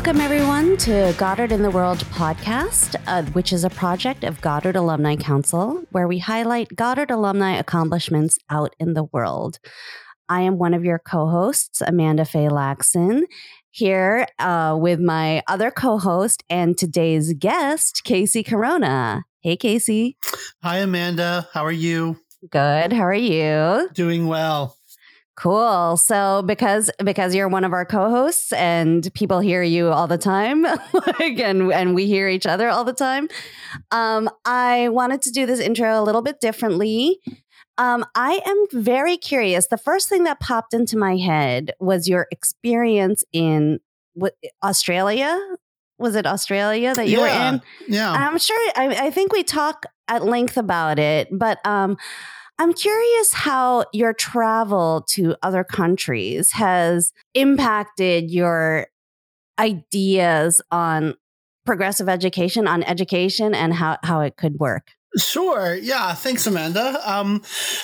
Welcome, everyone, to Goddard in the World podcast, uh, which is a project of Goddard Alumni Council, where we highlight Goddard alumni accomplishments out in the world. I am one of your co hosts, Amanda Faye Laxon, here uh, with my other co host and today's guest, Casey Corona. Hey, Casey. Hi, Amanda. How are you? Good. How are you? Doing well. Cool. So because because you're one of our co-hosts and people hear you all the time, like, and and we hear each other all the time, um, I wanted to do this intro a little bit differently. Um, I am very curious. The first thing that popped into my head was your experience in what, Australia. Was it Australia that you yeah, were in? Yeah. I'm sure. I, I think we talk at length about it, but um, I'm curious how your travel to other countries has impacted your ideas on progressive education, on education, and how, how it could work. Sure. Yeah. Thanks, Amanda. Um,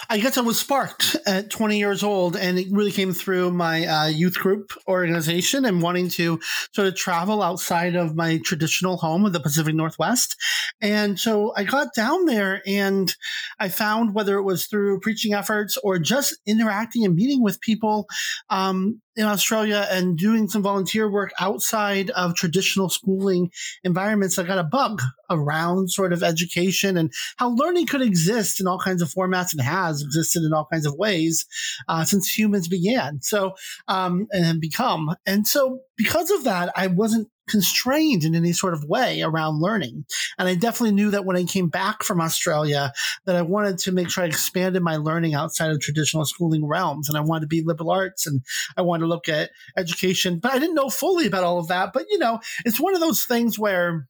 I guess I was sparked at 20 years old, and it really came through my uh, youth group organization and wanting to sort of travel outside of my traditional home of the Pacific Northwest. And so I got down there and I found whether it was through preaching efforts or just interacting and meeting with people, um, in Australia and doing some volunteer work outside of traditional schooling environments, I got a bug around sort of education and how learning could exist in all kinds of formats and has existed in all kinds of ways uh, since humans began. So, um, and become. And so because of that, I wasn't constrained in any sort of way around learning. And I definitely knew that when I came back from Australia, that I wanted to make sure I expanded my learning outside of traditional schooling realms. And I wanted to be liberal arts and I wanted to look at education, but I didn't know fully about all of that. But, you know, it's one of those things where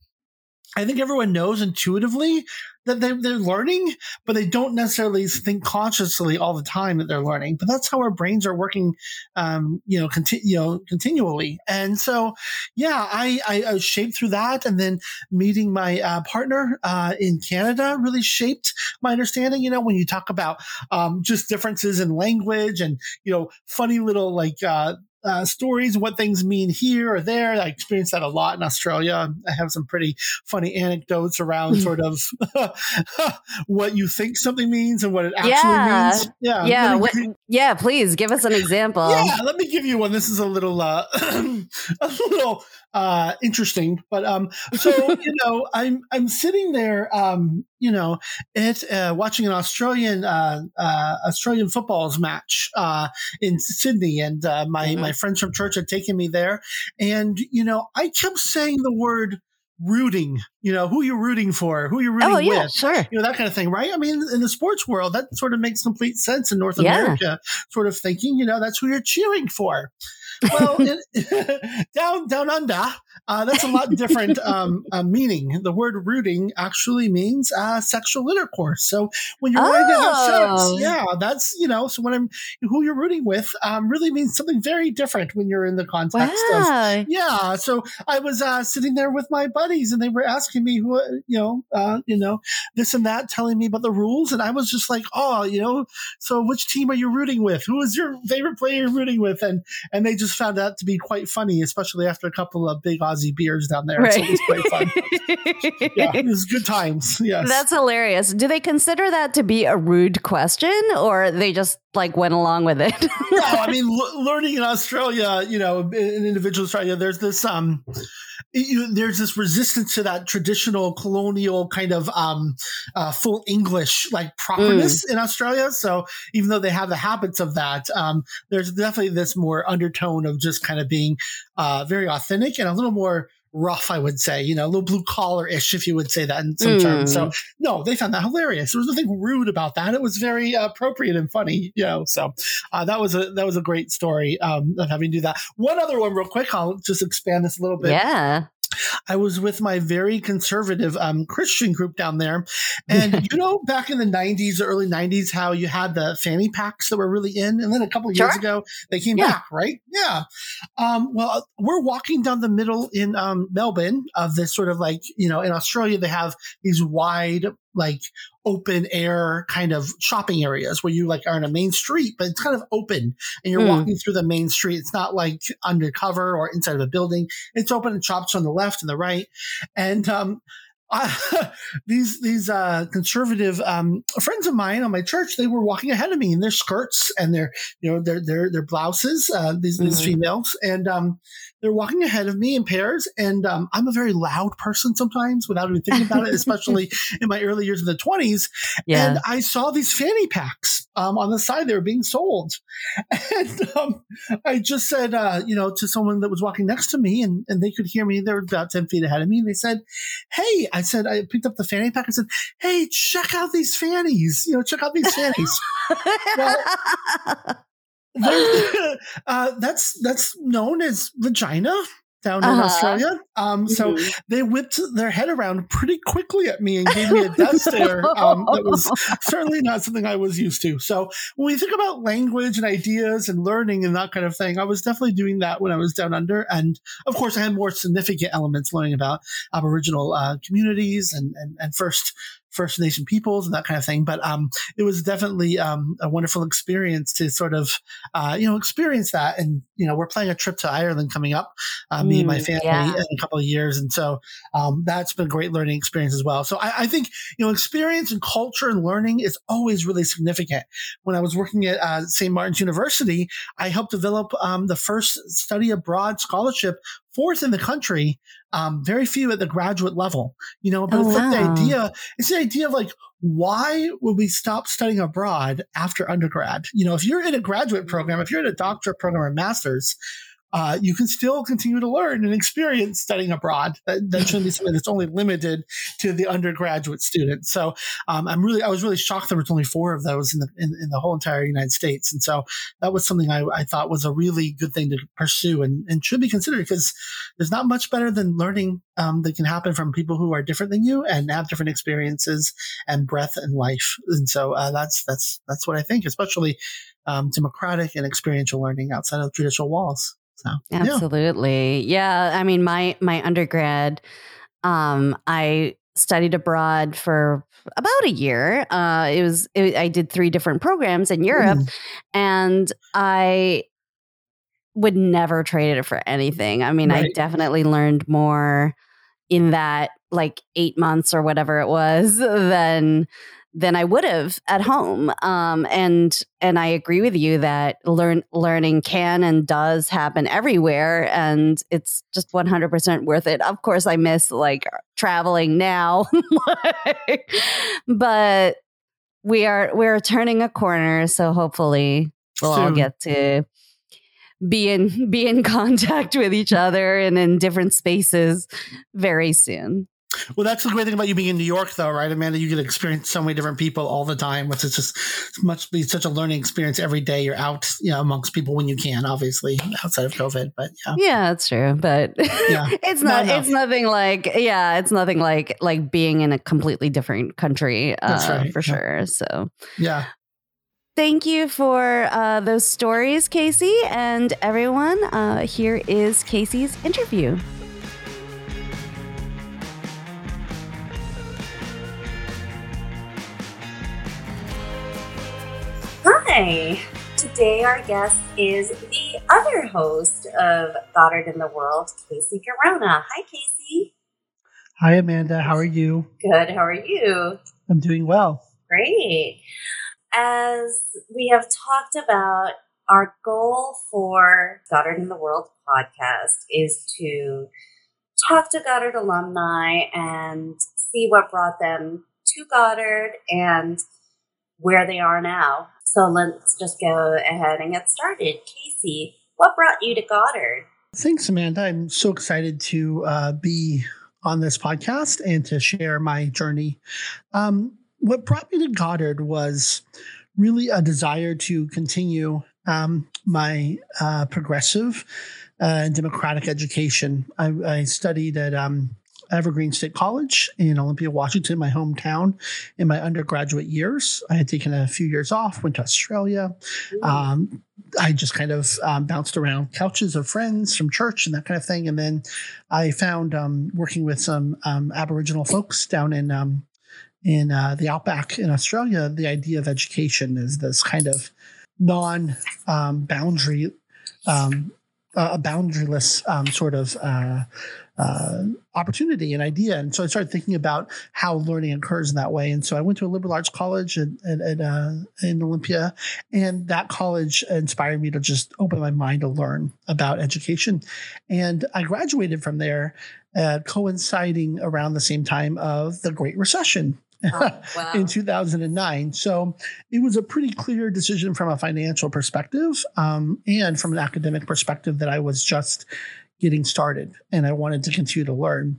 I think everyone knows intuitively that they, they're learning, but they don't necessarily think consciously all the time that they're learning. But that's how our brains are working, um, you know, conti- you know, continually. And so, yeah, I, I, I shaped through that, and then meeting my uh, partner uh, in Canada really shaped my understanding. You know, when you talk about um, just differences in language and you know, funny little like uh, uh, stories, what things mean here or there. I experienced that a lot in Australia. I have some pretty funny anecdotes around sort of what you think something means and what it actually Yeah. means. Yeah. Yeah. What, yeah. Please give us an example. yeah, let me give you one. This is a little uh, a little uh, interesting, but um, so you know, I'm I'm sitting there, um, you know, at uh, watching an Australian uh, uh, Australian footballs match uh, in Sydney, and uh, my Mhm. my friends from church had taken me there, and you know, I kept saying the word rooting. You know, who you're rooting for, who you're rooting Oh, yeah. with Sure. you know that kind of thing right i mean in the sports world that sort of makes complete sense in north Yeah. america sort of thinking you know that's who you're cheering for well down down under uh, that's a lot different um, uh, meaning. The word rooting actually means uh, sexual intercourse. So when you're wanting to have Oh. sex yeah that's you know so when i'm who you're rooting with um, really means something very different when you're in the context of yeah so i was uh, sitting there with my buddies and they were asking me who you know uh, you know this and that telling me about the rules and i was just like oh you know so which team are you rooting with? Who is your favorite player you're rooting with? And and they just found that to be quite funny especially after a couple of big aussie beers down there. So it was quite fun. Yeah it was good times. Yes. That's hilarious. Do they consider that to be a rude question or they just like went along with it? no, I mean, l- learning in Australia, you know, in individual Australia, there's this, um, you, there's this resistance to that traditional colonial kind of um, uh, full English like properness in Australia. So even though they have the habits of that, um, there's definitely this more undertone of just kind of being uh, very authentic and a little more rough, I would say, you know, a little blue collar ish, if you would say that in some Mm. terms. So no, they found that hilarious. There was nothing rude about that. It was very appropriate and funny, you know. So uh, that was a that was a great story um, of having to do that. One other one, real quick. I'll just expand this a little bit. yeah. I was with my very conservative um, Christian group down there, and you know, back in the '90s, early '90s, how you had the fanny packs that were really in, and then a couple of years ago they came Yeah. back, right? Yeah. Um, well, we're walking down the middle in um, Melbourne of this sort of like you know, in Australia they have these wide like open air kind of shopping areas where you like are on a main street, but it's kind of open and you're mm. walking through the main street. It's not like undercover or inside of a building. It's open and shops on the left and the right. And um, uh, these these uh, conservative um, friends of mine on my church, they were walking ahead of me in their skirts and their you know their their their blouses. Uh, these mm-hmm. these females, and um, they're walking ahead of me in pairs. And um, I'm a very loud person sometimes without even thinking about it, especially in my early years in the 20s. Yeah. And I saw these fanny packs um, on the side; they were being sold, and um, I just said, uh, you know, to someone that was walking next to me, and and they could hear me. They were about ten feet ahead of me, and they said, "Hey." I said, I picked up the fanny pack. I said, "Hey, check out these fannies. You know, check out these fannies." well, uh, that's that's known as vagina down in uh-huh. Australia. Um, so mm-hmm. they whipped their head around pretty quickly at me and gave me a death stare. Um, that was certainly not something I was used to. So when we think about language and ideas and learning and that kind of thing, I was definitely doing that when I was down under. And of course, I had more significant elements learning about Aboriginal uh, communities and, and, and first First Nation peoples and that kind of thing. But um, it was definitely um, a wonderful experience to sort of, uh, you know, experience that. And, you know, we're planning a trip to Ireland coming up, uh, me and my mm, family yeah. in a couple of years. And so um, that's been a great learning experience as well. So I, I, think, you know, experience and culture and learning is always really significant. When I was working at uh, St. Martin's University, I helped develop um, the first study abroad scholarship fourth in the country, um, very few at the graduate level, you know, but oh, it's wow. like the idea, it's the idea of like, why would we stop studying abroad after undergrad? You know, if you're in a graduate program, if you're in a doctorate program or master's, uh, you can still continue to learn and experience studying abroad. That, that shouldn't be something that's only limited to the undergraduate students. So um, I'm really, I was really shocked there was only four of those in the in, in the whole entire United States, and so that was something I, I thought was a really good thing to pursue and, and should be considered because there's not much better than learning um, that can happen from people who are different than you and have different experiences and breadth in life. And so uh, that's that's that's what I think, especially um, democratic and experiential learning outside of traditional walls. So absolutely, yeah. yeah. I mean, my my undergrad, um, I studied abroad for about a year. Uh, it was it, I did three different programs in Europe, mm. and I would never trade it for anything. I mean, right. I definitely learned more in that like eight months or whatever it was than than I would have at home. Um, and and I agree with you that learn learning can and does happen everywhere, and it's just one hundred percent worth it. Of course, I miss like traveling now, but we are we're turning a corner, so hopefully we'll Soon. all get to be in be in contact with each other and in different spaces very soon. Well, that's the great thing about you being in New York, though, right, Amanda? You get to experience so many different people all the time, It's just much be such a learning experience every day. You're out, you know, amongst people when you can, obviously, outside of COVID. But yeah, yeah, that's true. But yeah. it's not. not it's nothing like yeah, it's nothing like like being in a completely different country uh, right. for yeah. sure. So yeah. Thank you for uh, those stories, Casey, and everyone. Uh, here is Casey's interview. Hi. Today, our guest is the other host of Goddard in the World, Casey Corona. Hi, Casey. Hi, Amanda. How are you? Good. How are you? I'm doing well. Great. As we have talked about, our goal for Goddard in the World podcast is to talk to Goddard alumni and see what brought them to Goddard and where they are now. So let's just go ahead and get started. Casey, what brought you to Goddard? Thanks, Amanda. I'm so excited to uh, be on this podcast and to share my journey. Um, what brought me to Goddard was really a desire to continue um, my uh, progressive uh, democratic education. I, I studied at um, Evergreen State College in Olympia, Washington, my hometown, in my undergraduate years. I had taken a few years off, went to Australia. Um, I just kind of um, bounced around couches of friends from church and that kind of thing. And then I found um, working with some um, Aboriginal folks down in um, in uh, the outback in Australia, the idea of education is this kind of non um, boundary, a boundaryless um, sort of uh, uh, opportunity and idea. And so I started thinking about how learning occurs in that way. And so I went to a liberal arts college at, at, at uh, in Olympia, and that college inspired me to just open my mind to learn about education. And I graduated from there, uh, coinciding around the same time of the Great Recession. Oh, wow. in 2009. So it was a pretty clear decision from a financial perspective um, and from an academic perspective that I was just getting started and I wanted to continue to learn.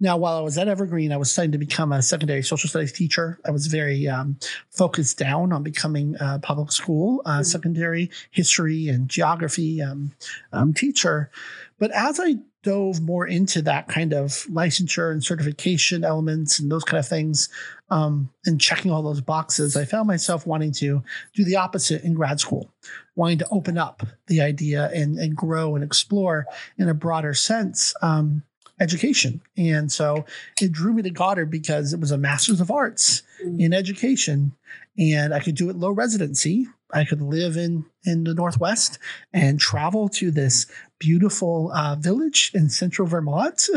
Now, while I was at Evergreen, I was starting to become a secondary social studies teacher. I was very um, focused down on becoming a public school uh, mm-hmm. secondary history and geography um, um, teacher. But as I dove more into that kind of licensure and certification elements and those kind of things, um, and checking all those boxes, I found myself wanting to do the opposite in grad school, wanting to open up the idea and, and grow and explore in a broader sense um, education. And so it drew me to Goddard because it was a master's of arts mm-hmm. in education, and I could do it low residency. I could live in in the Northwest and travel to this beautiful uh, village in central Vermont,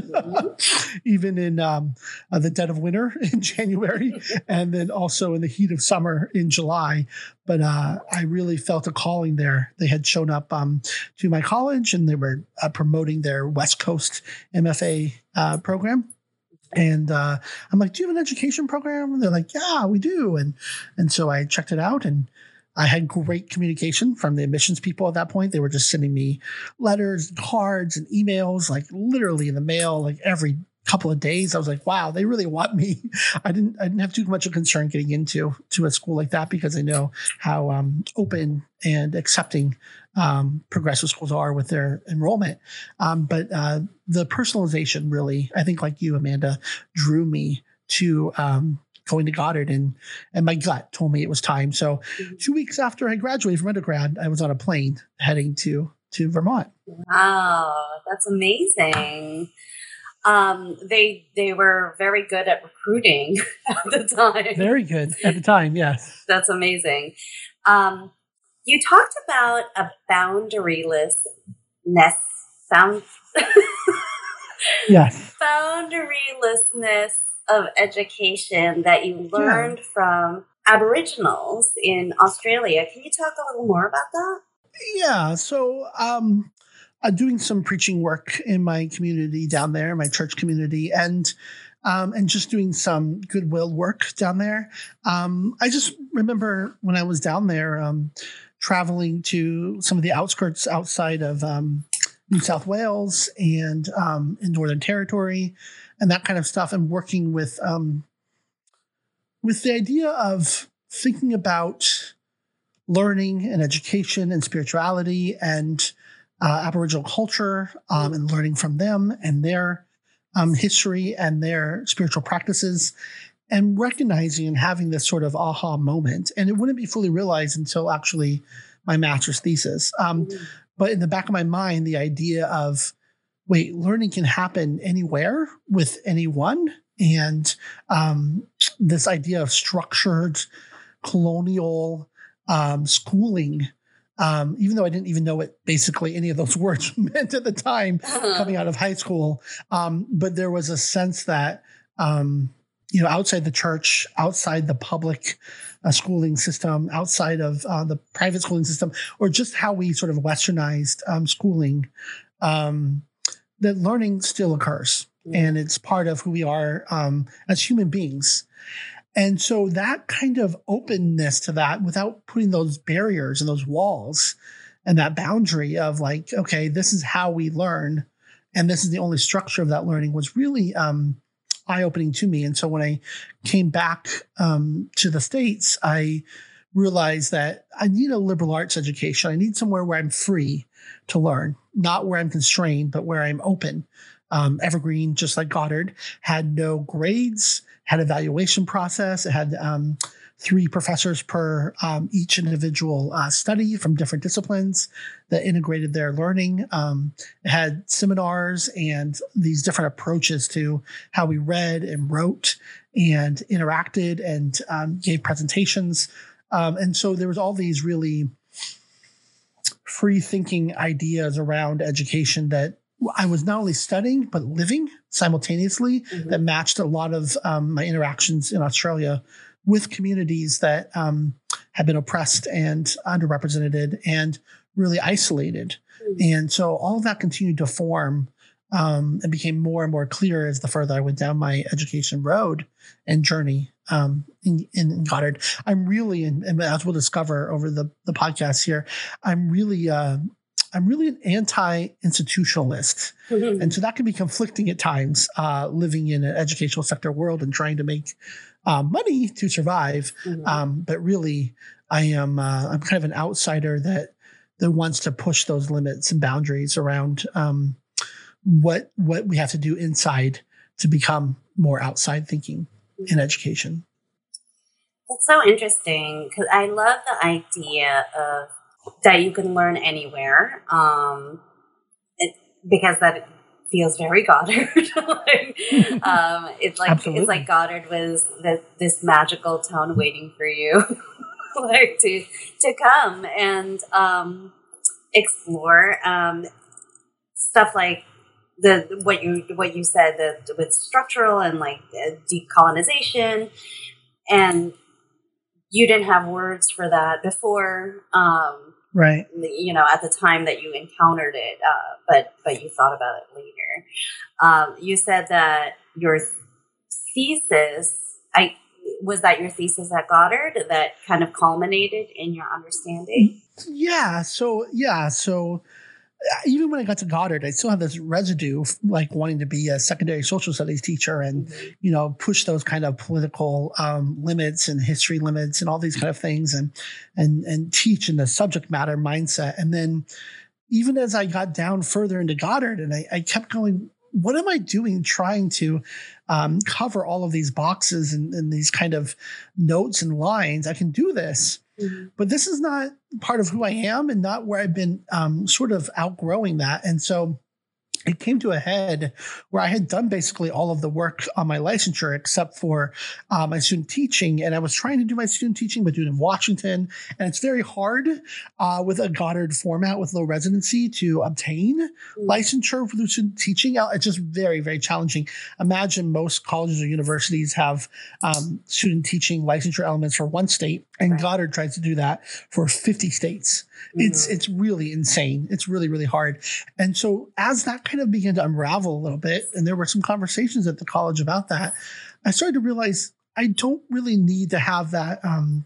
even in um, uh, the dead of winter in January, and then also in the heat of summer in July. But uh, I really felt a calling there. They had shown up um, to my college and they were uh, promoting their West Coast MFA uh, program and uh, I'm like, "Do you have an education program?" And they're like, "Yeah, we do." And and so I checked it out, and I had great communication from the admissions people at that point. They were just sending me letters, and cards, and emails, like literally in the mail, like every couple of days. I was like, wow, they really want me. I didn't I didn't have too much of concern getting into to a school like that because I know how um, open and accepting um, progressive schools are with their enrollment. Um, but uh, the personalization really, I think, like you, Amanda, drew me to um, going to Goddard and and my gut told me it was time. So mm-hmm. two weeks after I graduated from undergrad, I was on a plane heading to to Vermont. Wow, that's amazing. Um, they they were very good at recruiting at the time. Very good at the time, yes. That's amazing. Um, you talked about a boundarylessness sound. yes. Boundarylessness of education that you learned yeah. from Aboriginals in Australia. Can you talk a little more about that? Yeah. So, um, I'm doing some preaching work in my community down there, my church community, and um, and just doing some goodwill work down there. Um, I just remember when I was down there, um, traveling to some of the outskirts outside of um, New South Wales and um, in Northern Territory, and that kind of stuff, and working with um, with the idea of thinking about learning and education and spirituality and uh, Aboriginal culture um, and learning from them and their um, history and their spiritual practices and recognizing and having this sort of aha moment. And it wouldn't be fully realized until actually my master's thesis. Um, mm-hmm. But in the back of my mind, the idea of wait, learning can happen anywhere with anyone. And um, this idea of structured colonial um, schooling, um, even though I didn't even know what basically any of those words meant at the time uh-huh. coming out of high school, um, but there was a sense that, um, you know, outside the church, outside the public uh, schooling system, outside of uh, the private schooling system, or just how we sort of westernized um, schooling, um, that learning still occurs mm-hmm. and it's part of who we are um, as human beings. And so that kind of openness to that without putting those barriers and those walls and that boundary of like, okay, this is how we learn and this is the only structure of that learning was really um, eye opening to me. And so when I came back um, to the States, I realized that I need a liberal arts education. I need somewhere where I'm free to learn, not where I'm constrained, but where I'm open. Um, Evergreen, just like Goddard, had no grades, had evaluation process, it had um, three professors per um, each individual uh, study from different disciplines that integrated their learning. Um, it had seminars and these different approaches to how we read and wrote and interacted and um, gave presentations. Um, and so there was all these really free thinking ideas around education that I was not only studying but living simultaneously mm-hmm. that matched a lot of um, my interactions in Australia with communities that um, have been oppressed and underrepresented and really isolated. Mm-hmm. And so all of that continued to form um, and became more and more clear as the further I went down my education road and journey um, in, in, Goddard. I'm really, and as we'll discover over the, the podcast here, I'm really uh, I'm really an anti-institutionalist, mm-hmm. and so that can be conflicting at times. Uh, living in an educational sector world and trying to make uh, money to survive, mm-hmm. um, but really, I am uh, I'm kind of an outsider that that wants to push those limits and boundaries around um, what what we have to do inside to become more outside thinking. In education. That's so interesting because I love the idea of that you can learn anywhere. Um, it, because that feels very Goddard. like, um, it's like Absolutely. it's like Goddard was the, this magical town waiting for you, like to to come and um, explore um, stuff like the what you what you said the with structural and like decolonization. And you didn't have words for that before um, right. you know at the time that you encountered it uh, but but you thought about it later. Um, you said that your thesis i was that your thesis at goddard that kind of culminated in your understanding? Yeah so yeah so even when I got to Goddard, I still have this residue, like wanting to be a secondary social studies teacher and, you know, push those kind of political um, limits and history limits and all these kind of things, and and and teach in the subject matter mindset. And then, even as I got down further into Goddard, and I, I kept going, what am I doing trying to um, cover all of these boxes and, and these kind of notes and lines? I can do this Mm-hmm. But this is not part of who I am and not where I've been um, sort of outgrowing that. And so it came to a head where I had done basically all of the work on my licensure except for uh, my student teaching. And I was trying to do my student teaching, but doing it in Washington. And it's very hard uh, with a Goddard format with low residency to obtain mm-hmm. licensure for the student teaching. Uh, it's just very, very challenging. Imagine most colleges or universities have um, student teaching licensure elements for one state, and right. Goddard tries to do that for 50 states. Mm-hmm. It's it's really insane. It's really really hard. And so as that kind of began to unravel a little bit, and there were some conversations at the college about that, I started to realize I don't really need to have that um,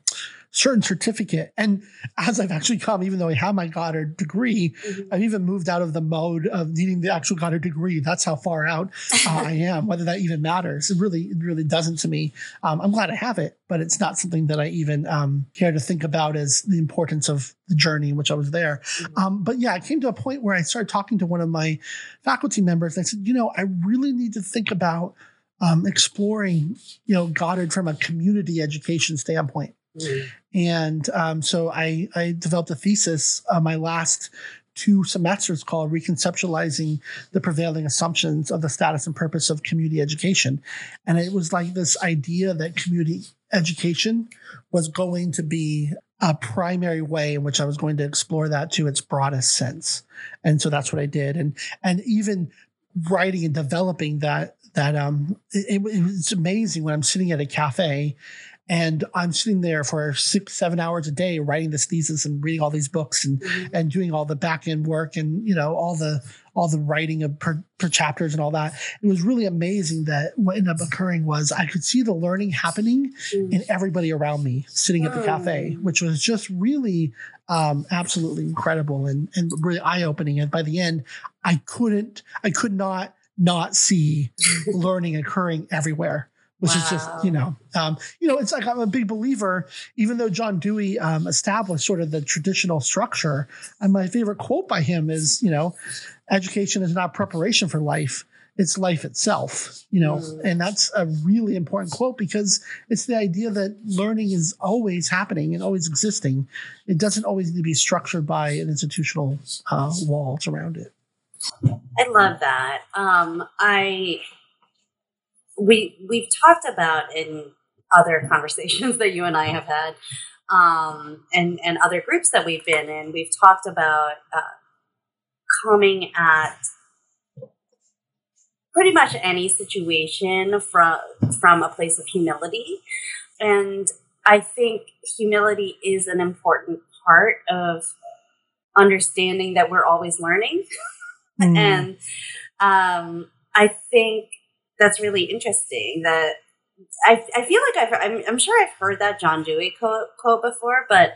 certain certificate. And as I've actually come, even though I have my Goddard degree, mm-hmm. I've even moved out of the mode of needing the actual Goddard degree. That's how far out uh, I am, whether that even matters. It really, it really doesn't to me. Um, I'm glad I have it, but it's not something that I even um, care to think about as the importance of the journey in which I was there. Mm-hmm. Um, but yeah, I came to a point where I started talking to one of my faculty members. And I said, you know, I really need to think about um, exploring, you know, Goddard from a community education standpoint. And um, so I, I developed a thesis on my last two semesters called Reconceptualizing the Prevailing Assumptions of the Status and Purpose of Community Education. And it was like this idea that community education was going to be a primary way in which I was going to explore that to its broadest sense. And so that's what I did. And and even writing and developing that that um it, it was amazing when I'm sitting at a cafe and I'm sitting there for six, seven hours a day writing this thesis and reading all these books and mm-hmm. and doing all the back end work and you know all the all the writing of per, per chapters and all that. It was really amazing that what ended up occurring was I could see the learning happening mm. in everybody around me sitting at the cafe, mm. which was just really um, absolutely incredible and and really eye opening. And by the end, I couldn't, I could not not see learning occurring everywhere which wow. is just you know um, you know it's like i'm a big believer even though john dewey um, established sort of the traditional structure and my favorite quote by him is you know education is not preparation for life it's life itself, you know, mm. and that's a really important quote because it's the idea that learning is always happening and always existing. It doesn't always need to be structured by an institutional uh, walls around it. I love that. Um, I we we've talked about in other conversations that you and I have had, um, and and other groups that we've been in. We've talked about uh, coming at pretty much any situation from from a place of humility and i think humility is an important part of understanding that we're always learning mm. and um, i think that's really interesting that I, I feel like I've, I'm, I'm sure I've heard that John Dewey quote, quote before, but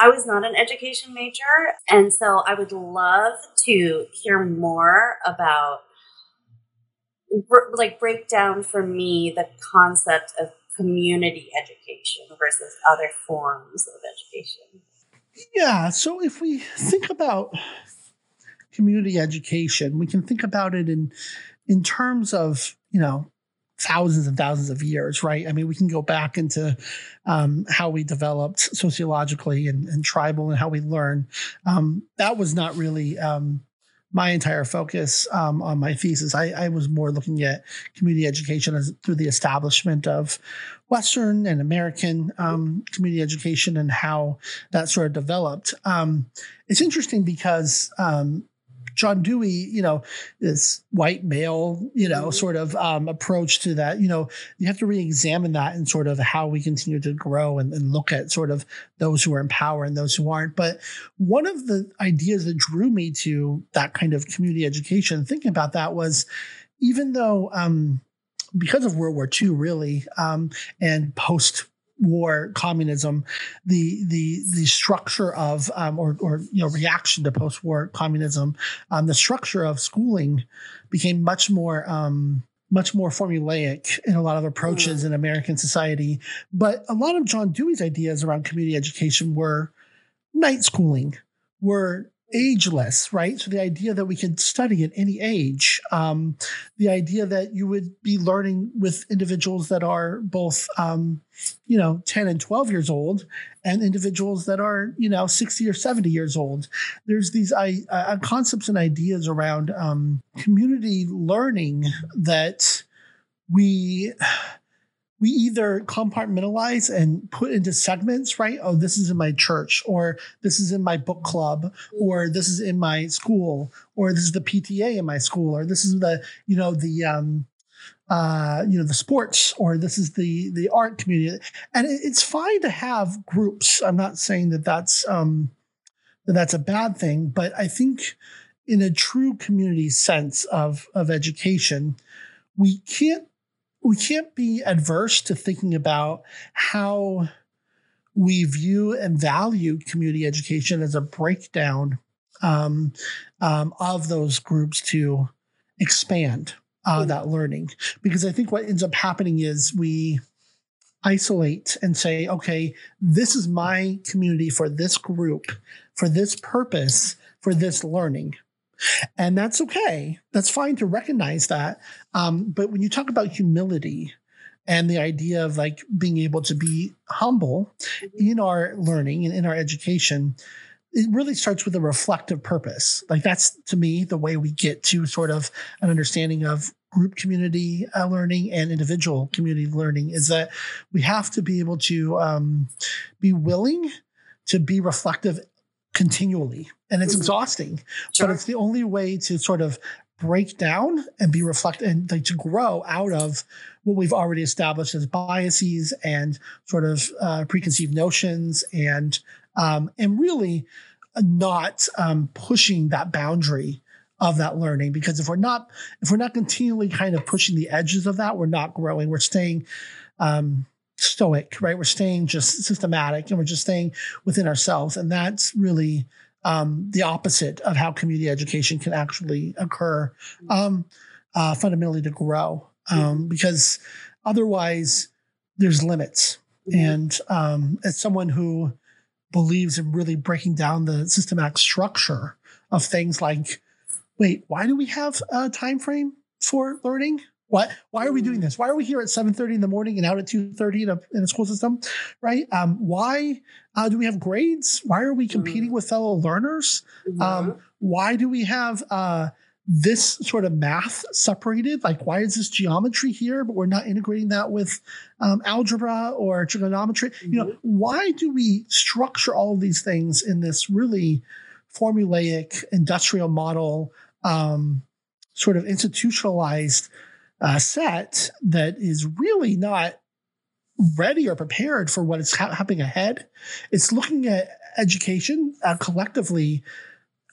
I was not an education major. And so I would love to hear more about like break down for me the concept of community education versus other forms of education. Yeah, so if we think about community education, we can think about it in in terms of, you know, thousands and thousands of years, right? I mean, we can go back into um, how we developed sociologically and, and, tribal and how we learn. Um, that was not really um, my entire focus um, on my thesis. I, I, was more looking at community education as through the establishment of Western and American um, community education and how that sort of developed. Um, it's interesting because John Dewey, you know, this white male, you know, mm-hmm. sort of um, approach to that, you know, you have to re-examine that and sort of how we continue to grow and, and, look at sort of those who are in power and those who aren't. But one of the ideas that drew me to that kind of community education, thinking about that was even though um, because of World War II, really, um, and post war communism, the the the structure of um, or or you know reaction to post war communism, um, the structure of schooling became much more um, much more formulaic in a lot of approaches mm. in American society. But a lot of John Dewey's ideas around community education were night schooling, were ageless, right? So the idea that we can study at any age, um, the idea that you would be learning with individuals that are both, um, you know, 10 and 12 years old and individuals that are, you know, 60 or 70 years old. There's these uh, concepts and ideas around um, community learning that we we either compartmentalize and put into segments, right? Oh, this is in my church, or this is in my book club, or this is in my school, or this is the PTA in my school, or this is the, you know, the, um, uh, you know, the sports, or this is the the art community, and it's fine to have groups. I'm not saying that that's um, that that's a bad thing, but I think in a true community sense of of education, we can't we can't be adverse to thinking about how we view and value community education as a breakdown um, um, of those groups to expand uh, hmm. that learning. Because I think what ends up happening is we isolate and say, okay, this is my community for this group, for this purpose, for this learning. And that's okay. That's fine to recognize that. Um, but when you talk about humility and the idea of like being able to be humble mm-hmm. in our learning and in our education, it really starts with a reflective purpose. Like that's to me the way we get to sort of an understanding of group community uh, learning and individual community learning is that we have to be able to um, be willing to be reflective continually and it's mm-hmm. exhausting sure. but it's the only way to sort of break down and be reflected and like to grow out of what we've already established as biases and sort of uh, preconceived notions and um, and really not um, pushing that boundary of that learning because if we're not if we're not continually kind of pushing the edges of that we're not growing we're staying um, stoic, right? We're staying just systematic and we're just staying within ourselves. And that's really um, the opposite of how community education can actually occur um, uh, fundamentally to grow. Um, because otherwise, there's limits. Mm-hmm. And um, as someone who believes in really breaking down the systematic structure of things like, wait, why do we have a time frame? for learning? Why, why are we doing this? Why are we here at 7.30 in the morning and out at 2.30 in a, in a school system, right? Um, why uh, do we have grades? Why are we competing mm-hmm. with fellow learners? Um, why do we have uh, this sort of math separated? Like, why is this geometry here, but we're not integrating that with um, algebra or trigonometry? Mm-hmm. You know, mm-hmm. why do we structure all of these things in this really formulaic industrial model, um, sort of institutionalized uh, set that is really not ready or prepared for what is ha- happening ahead. It's looking at education uh, collectively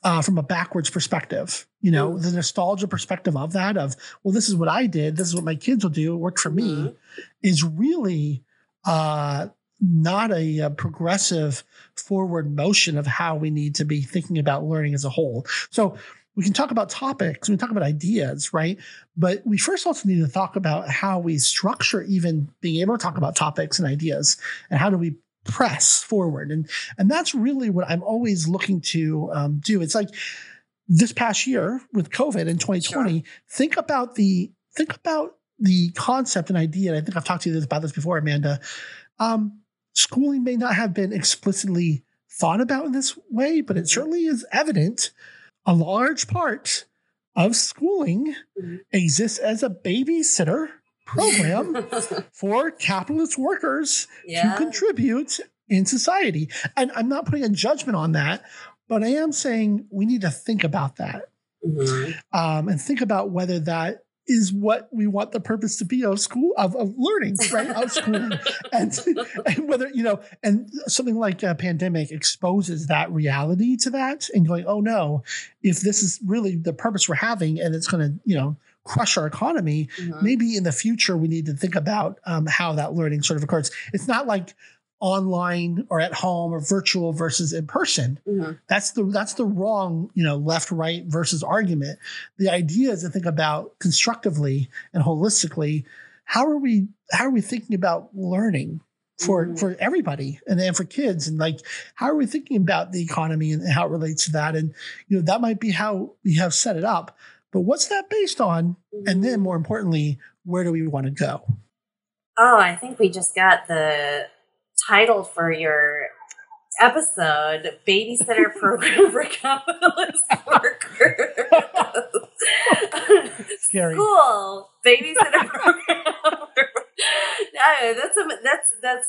uh, from a backwards perspective. You know, mm. the nostalgia perspective of that, of, well, this is what I did, this is what my kids will do, it worked for mm-hmm. me, is really uh, not a, a, progressive forward motion of how we need to be thinking about learning as a whole. So, we can talk about topics, we can talk about ideas, right? But we first also need to talk about how we structure even being able to talk about topics and ideas and how do we press forward. And, and that's really what I'm always looking to um, do. It's like this past year with COVID in 2020, sure. think about the, think about the concept and idea. And I think I've talked to you about this before, Amanda. Um, schooling may not have been explicitly thought about in this way, but it mm-hmm. certainly is evident a large part of schooling mm-hmm. exists as a babysitter program for capitalist workers yeah. to contribute in society. And I'm not putting a judgment on that, but I am saying we need to think about that mm-hmm. um, and think about whether that is what we want the purpose to be of school of, of learning right? Of schooling and, and whether you know and something like a pandemic exposes that reality to that and going oh no if this is really the purpose we're having and it's going to you know crush our economy mm-hmm. maybe in the future we need to think about um, how that learning sort of occurs. It's not like online or at home or virtual versus in person. Mm-hmm. That's the that's the wrong, you know, left right versus argument. The idea is to think about constructively and holistically, how are we how are we thinking about learning for mm-hmm. for everybody and then for kids and like how are we thinking about the economy and how it relates to that and you know that might be how we have set it up but what's that based on mm-hmm. and then mm-hmm. more importantly where do we want to go oh i think we just got the title for your episode babysitter program for capitalist workers. Scary. Cool babysitter program. No that's a, that's that's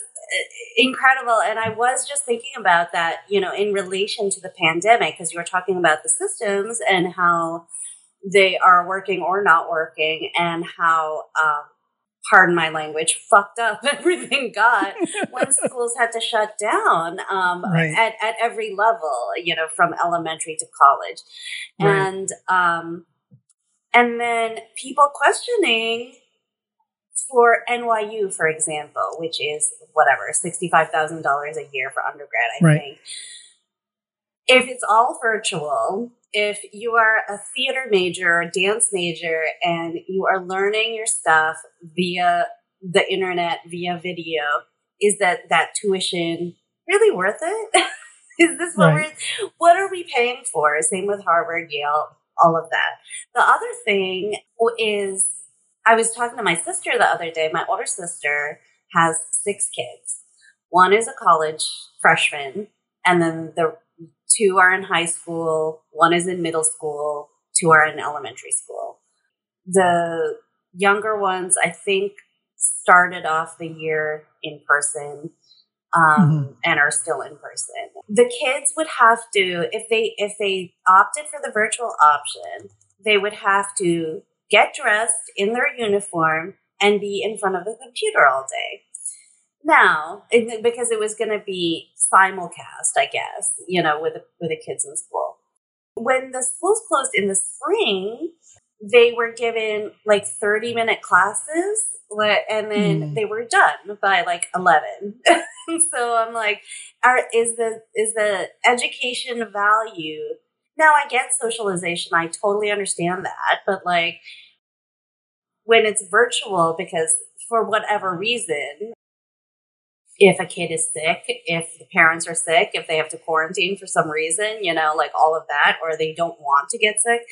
incredible and i was just thinking about that you know in relation to the pandemic because you were talking about the systems and how they are working or not working and how um, pardon my language, fucked up everything got when schools had to shut down um, right. at, at every level, you know, from elementary to college. Right. And, um, and then people questioning for NYU, for example, which is whatever, $65,000 a year for undergrad, I right. think. If it's all virtual, if you are a theater major or dance major and you are learning your stuff via the internet, via video, is that that tuition really worth it? is this what right. we're, what are we paying for? Same with Harvard, Yale, all of that. The other thing is, I was talking to my sister the other day. My older sister has six kids. One is a college freshman, and then the two are in high school, one is in middle school, two are in elementary school. The younger ones, I think, started off the year in person um, mm-hmm. and are still in person. The kids would have to, if they if they opted for the virtual option, they would have to get dressed in their uniform and be in front of the computer all day. Now, because it was going to be simulcast, I guess, you know, with the, with the kids in school. When the schools closed in the spring, they were given like 30 minute classes and then mm. they were done by like 11 so i'm like are, is the is the education value now i get socialization i totally understand that but like when it's virtual because for whatever reason if a kid is sick, if the parents are sick, if they have to quarantine for some reason, you know, like all of that, or they don't want to get sick.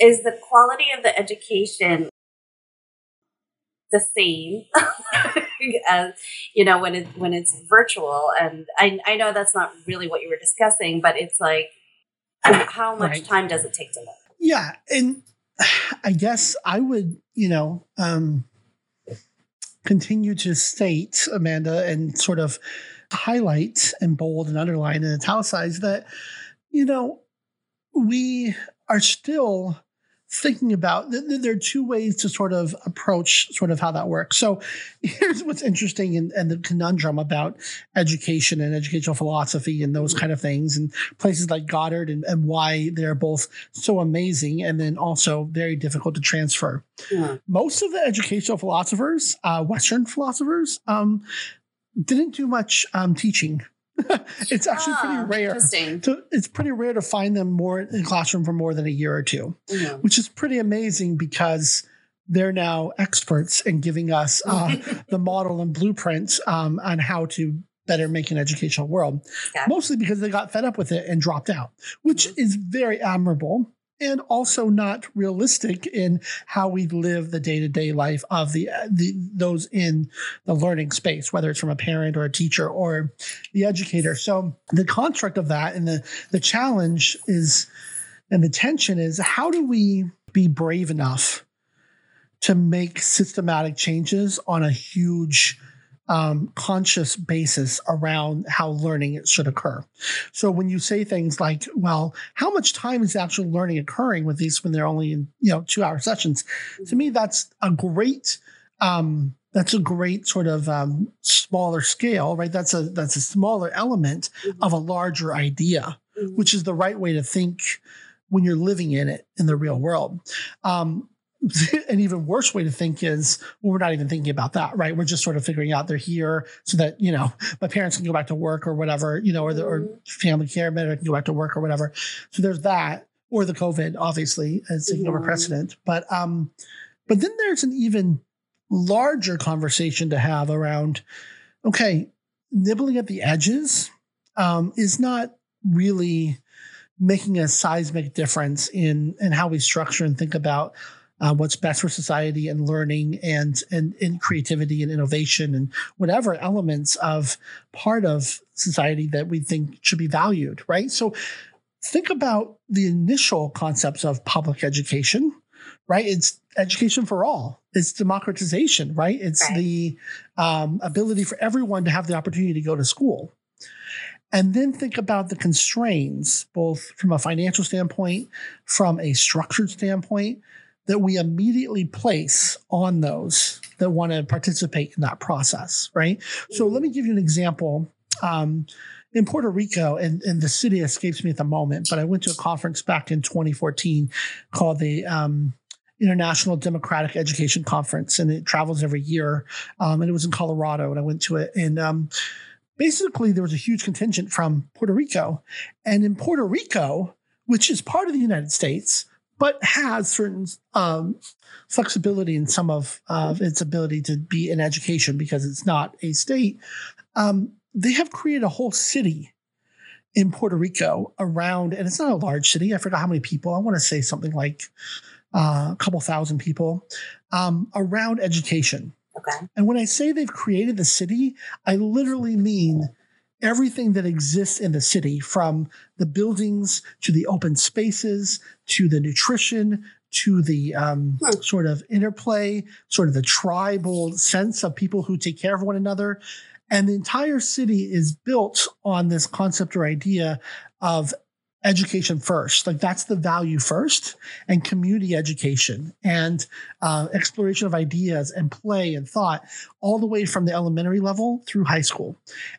is the quality of the education the same as you know when it when it's virtual and I, I know that's not really what you were discussing but it's like how much Right. time does it take to learn Yeah, and I guess I would, you know, um, continue to state, Amanda, and sort of highlight and bold and underline and italicize that, you know, we are still thinking about th- th- there are two ways to sort of approach sort of how that works. So here's what's interesting and, and the conundrum about education and educational philosophy and those kind of things and places like goddard and, and why they're both so amazing and then also very difficult to transfer. Mhm. most of the educational philosophers uh, western philosophers um, didn't do much um, teaching it's actually Ah, pretty rare interesting to, it's pretty rare to find them more in the classroom for more than a year or two Mhm. which is pretty amazing because they're now experts in giving us uh, the model and blueprints um, on how to better make an educational world. Okay. Mostly because they got fed up with it and dropped out, which is very admirable and also not realistic in how we live the day-to-day life of the, uh, the those in the learning space whether it's from a parent or a teacher or the educator. So the construct of that and the the challenge is and the tension is how do we be brave enough to make systematic changes on a huge um, conscious basis around how learning should occur. So when you say things like, "Well, how much time is actual learning occurring with these when they're only in you know two hour sessions?" To me, that's a great um, that's a great sort of um, smaller scale, right? That's a that's a smaller element of a larger idea Mhm. which is the right way to think when you're living in it in the real world. Um, an even worse way to think is well, we're not even thinking about that, right? We're just sort of figuring out they're here so that you know my parents can go back to work or whatever, you know, or the or Mhm. family care member can go back to work or whatever. So there's that, or the COVID, obviously, as taking over Mhm. precedent. But um, but then there's an even larger conversation to have around okay, nibbling at the edges um, is not really making a seismic difference in in how we structure and think about uh, what's best for society and learning and and in creativity and innovation and whatever elements of part of society that we think should be valued right? So think about the initial concepts of public education right? It's education for all. It's democratization right? It's Right. the um, ability for everyone to have the opportunity to go to school. And then think about the constraints, both from a financial standpoint, from a structured standpoint, that we immediately place on those that want to participate in that process, right? So let me give you an example. Um, in Puerto Rico, and, and the city escapes me at the moment, but I went to a conference back in 2014 called the um, International Democratic Education Conference, and it travels every year. Um, and it was in Colorado, and I went to it. And um, basically there was a huge contingent from Puerto Rico. And in Puerto Rico, which is part of the United States, but has certain um, flexibility in some of, of its ability to be in education because it's not a state, um, they have created a whole city in Puerto Rico around, and it's not a large city. I forgot how many people. I want to say something like uh, a couple thousand people um, around education. okay And when I say they've created the city, I literally mean everything that exists in the city from the buildings to the open spaces to the nutrition to the um, sort of interplay, sort of the tribal sense of people who take care of one another. And the entire city is built on this concept or idea of education first. Like that's the value first, and community education and uh, exploration of ideas and play and thought all the way from the elementary level through high school.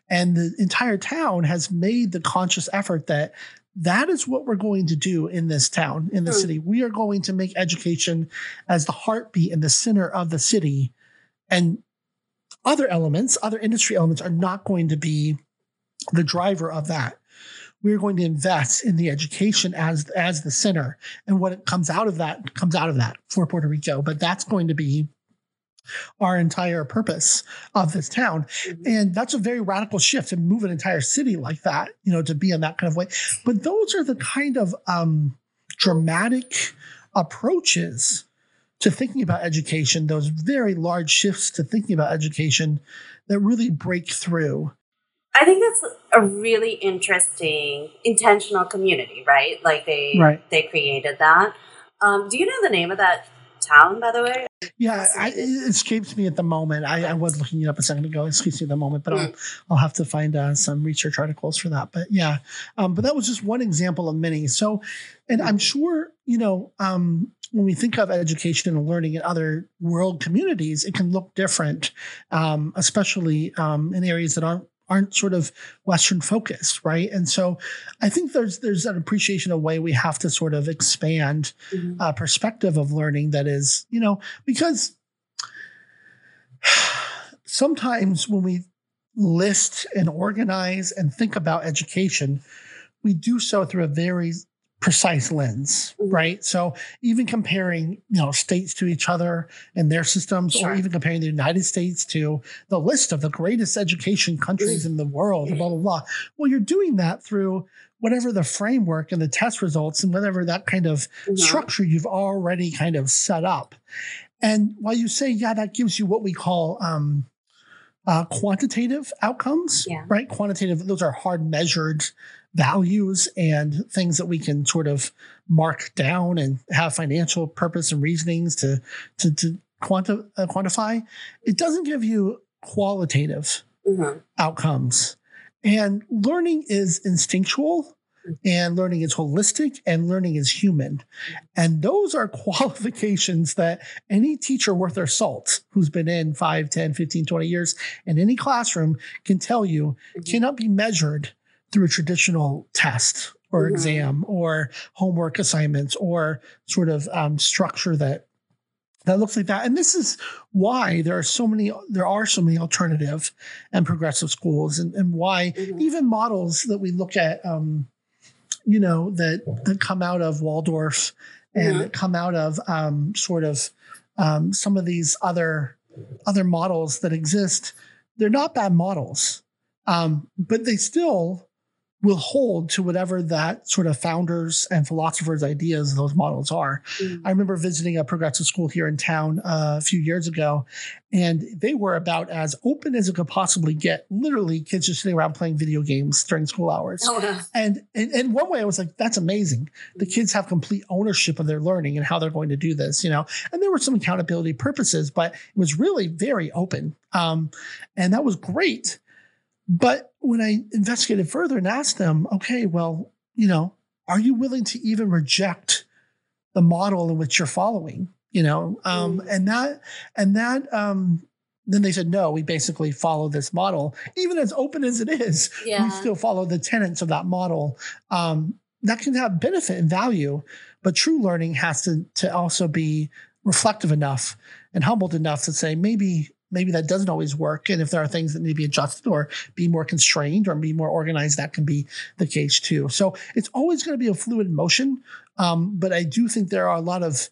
And the entire town has made the conscious effort that that is what we're going to do in this town, in the Hmm. city. We are going to make education as the heartbeat and the center of the city. And other elements, other industry elements are not going to be the driver of that. We're going to invest in the education as as the center, and what comes out of that comes out of that for Puerto Rico. But that's going to be our entire purpose of this town, Mhm. and that's a very radical shift to move an entire city like that. You know, to be in that kind of way. But those are the kind of um, dramatic approaches to thinking about education, those very large shifts to thinking about education that really break through. I think that's a really interesting intentional community, right? Like they Right. they created that. Um, do you know the name of that town, by the way? Yeah, I, it escapes me at the moment. I, I was looking it up a second ago. It escapes me at the moment, but I'll I'll have to find uh, some research articles for that. But yeah, um, but that was just one example of many. So, and I'm sure you know um, when we think of education and learning in other world communities, it can look different, um, especially um, in areas that aren't aren't sort of Western focused, right? And so, I think there's there's an appreciation of way we have to sort of expand Mhm. uh, perspective of learning that is, you know, because sometimes when we list and organize and think about education, we do so through a very precise lens, Mhm. right? So even comparing, you know, states to each other and their systems, Sure. or even comparing the United States to the list of the greatest education countries in the world, blah, blah, blah. Well, you're doing that through whatever the framework and the test results and whatever that kind of Mhm. structure you've already kind of set up. And while you say, yeah, that gives you what we call um, uh, quantitative outcomes, Yeah. right? Quantitative, those are hard measured values and things that we can sort of mark down and have financial purpose and reasonings to to, to quanti- uh, quantify. It doesn't give you qualitative Mhm. outcomes. And learning is instinctual, and learning is holistic, and learning is human. And those are qualifications that any teacher worth their salt who's been in 5, 10, 15, 20 years in any classroom can tell you Mhm. cannot be measured through a traditional test or exam or homework assignments or sort of um, structure that that looks like that. And this is why there are so many there are so many alternative and progressive schools and, and why Mhm. even models that we look at um, you know that that come out of Waldorf and that come out of um, sort of um, some of these other other models that exist they're not bad models um, but they still will hold to whatever that sort of founders and philosophers ideas those models are Mhm. I remember visiting a progressive school here in town uh, a few years ago, and they were about as open as it could possibly get. Literally, kids just sitting around playing video games during school hours. Oh, wow. And in, in one way, I was like, that's amazing. The kids have complete ownership of their learning and how they're going to do this, you know. And there were some accountability purposes, but it was really very open. Um, and that was great. But when I investigated further and asked them, okay, well, you know, are you willing to even reject the model in which you're following? You know, um, Mm. and that and that um, then they said no. We basically follow this model, even as open as it is we still follow the tenets of that model. Um, that can have benefit and value, but true learning has to to also be reflective enough and humbled enough to say maybe maybe that doesn't always work, and if there are things that need to be adjusted or be more constrained or be more organized, that can be the case too. So it's always going to be a fluid motion, um, but I do think there are a lot of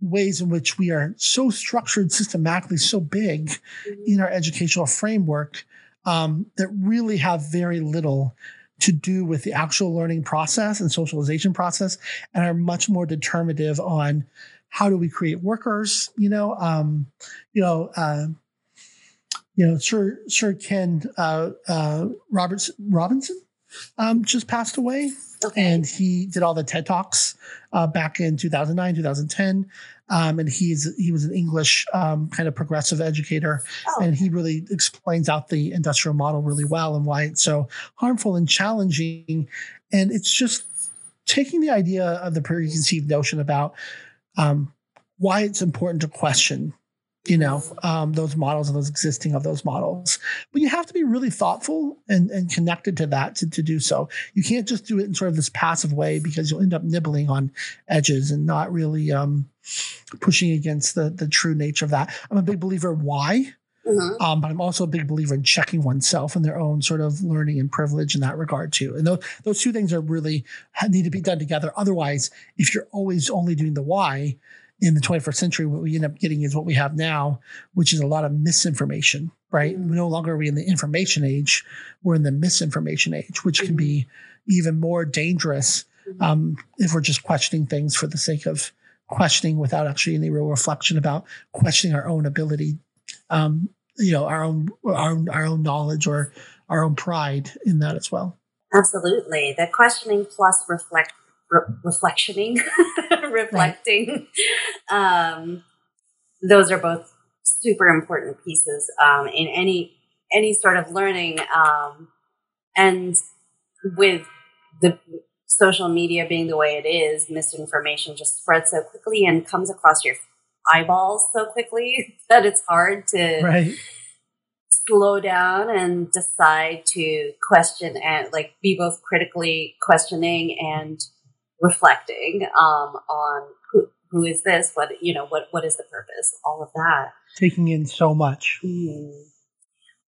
ways in which we are so structured systematically, so big Mhm. in our educational framework um, that really have very little to do with the actual learning process and socialization process and are much more determinative on how do we create workers you know um, you know uh, you know sir sir ken uh, uh, roberts robinson um, just passed away Okay. and he did all the TED talks uh, back in 2009, 2010. Um, and he's he was an English um, kind of progressive educator, Oh, and he really explains out the industrial model really well and why it's so harmful and challenging. And it's just taking the idea of the preconceived notion about um, why it's important to question, you know, um, those models and those existing of those models. But you have to be really thoughtful and, and connected to that to, to do so. You can't just do it in sort of this passive way because you'll end up nibbling on edges and not really um, pushing against the the true nature of that. I'm a big believer in why, mhm. um, but I'm also a big believer in checking oneself and their own sort of learning and privilege in that regard too. And those those two things are really need to be done together. Otherwise, if you're always only doing the why in the 21st century, what we end up getting is what we have now, which is a lot of misinformation. Right? Mhm. No longer are we in the information age; we're in the misinformation age, which can be even more dangerous Mhm. um, if we're just questioning things for the sake of questioning without actually any real reflection about questioning our own ability, um, you know, our own our own, our own knowledge or our own pride in that as well. Absolutely, the questioning plus reflect re- reflectioning, reflecting. Um, those are both super important pieces um, in any any sort of learning, um, and with the social media being the way it is, misinformation just spreads so quickly and comes across your eyeballs so quickly that it's hard to right. slow down and decide to question and like be both critically questioning and reflecting um, on who who is this what you know what what is the purpose all of that taking in so much mm.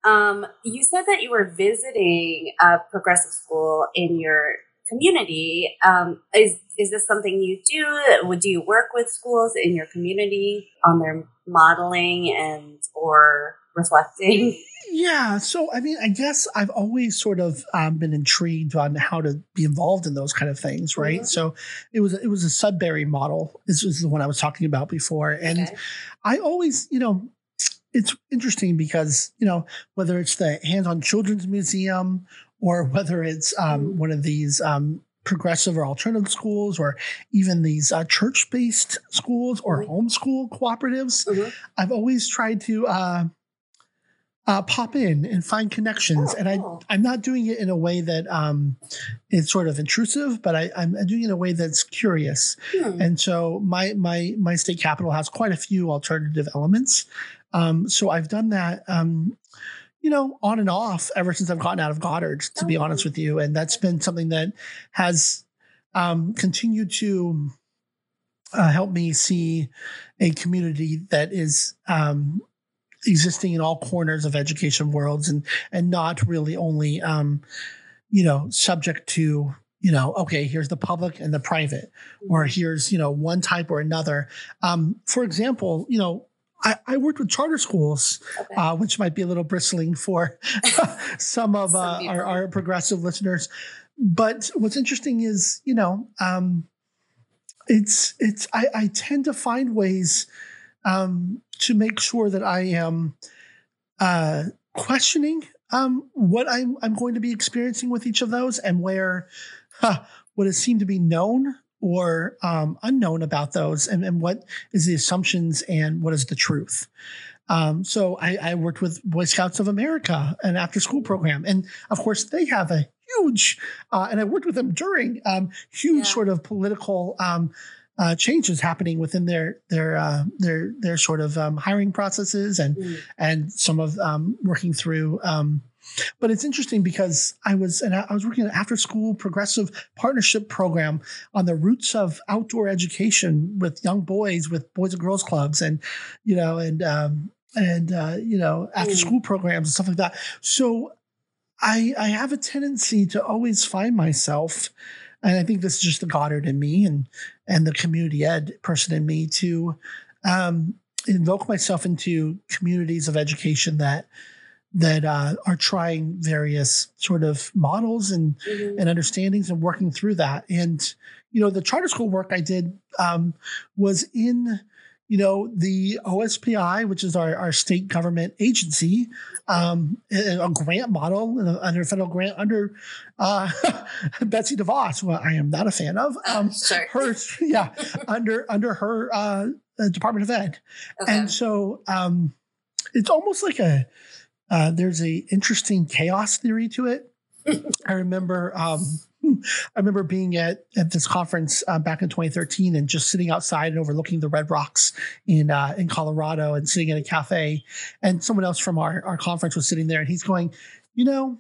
um, you said that you were visiting a progressive school in your community. Um, is is this something you do? Would do you work with schools in your community on their modeling and or reflecting? Yeah, so I mean, I guess I've always sort of um, been intrigued on how to be involved in those kind of things, right? Mm-hmm. So it was it was a Sudbury model. This was the one I was talking about before, and okay. I always, you know, it's interesting because you know whether it's the hands-on children's museum or whether it's um, mm. one of these um, progressive or alternative schools, or even these uh, church based schools or mm-hmm. homeschool cooperatives. Mm-hmm. I've always tried to uh, uh, pop in and find connections. Oh, and I, I'm not doing it in a way that um, is sort of intrusive, but I, am doing it in a way that's curious. Hmm. And so my, my, my state capital has quite a few alternative elements. Um, so I've done that. Um, you know, on and off ever since I've gotten out of Goddard, to be honest with you. And that's been something that has um, continued to uh, help me see a community that is um, existing in all corners of education worlds and and not really only um, you know subject to you know okay here's the public and the private or mm-hmm. here's you know one type or another um, for example you know I, I, worked with charter schools, okay. uh, which might be a little bristling for some of uh, our, our, progressive listeners. But what's interesting is, you know, um, it's it's I, I, tend to find ways um, to make sure that I am uh, questioning um, what I'm I'm going to be experiencing with each of those and where huh, what has seemed to be known or um, unknown about those and, and, what is the assumptions and what is the truth um, so I, I, worked with boy scouts of america an after school program and of course they have a huge uh, and i worked with them during um, huge yeah. sort of political um, uh, changes happening within their their uh, their their sort of um, hiring processes and mm. and some of um, working through but it's interesting because I was and I was working an after school progressive partnership program on the roots of outdoor education with young boys with boys and girls clubs and you know and um, and uh, you know after mm. school programs and stuff like that. So I I have a tendency to always find myself and I think this is just the Goddard in me and and the community ed person in me to um, invoke myself into communities of education that that uh, are trying various sort of models and mm-hmm. and understandings and working through that. And you know, the charter school work I did um, was in you know the OSPI, which is our, our state government agency, um, a grant model under federal grant under uh, Betsy DeVos, who I am not a fan of. Um, sure. Her, yeah, under under her uh, Department of Ed, okay. and so um, it's almost like a uh, there's a interesting chaos theory to it. I remember um, I remember being at, at this conference uh, back in 2013 and just sitting outside and overlooking the Red Rocks in uh, in Colorado and sitting in a cafe. And someone else from our, our conference was sitting there and he's going, you know,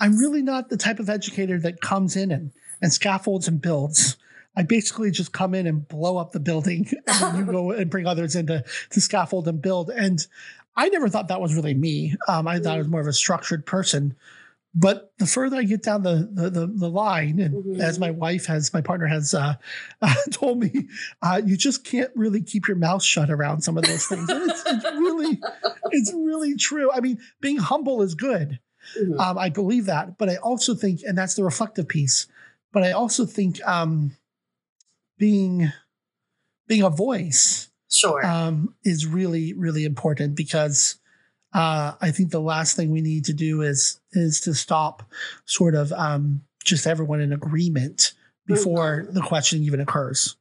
I'm really not the type of educator that comes in and, and scaffolds and builds. I basically just come in and blow up the building and you go and bring others in to, to scaffold and build. And I never thought that was really me. Um, I thought I was more of a structured person. But the further I get down the the, the, the line, and mm-hmm. as my wife has, my partner has uh, uh, told me, uh, you just can't really keep your mouth shut around some of those things. And it's, it's really, it's really true. I mean, being humble is good. Mm-hmm. Um, I believe that, but I also think, and that's the reflective piece. But I also think um, being being a voice Sure. um, is really really important because uh, I think the last thing we need to do is is to stop sort of um, just everyone in agreement before the questioning even occurs.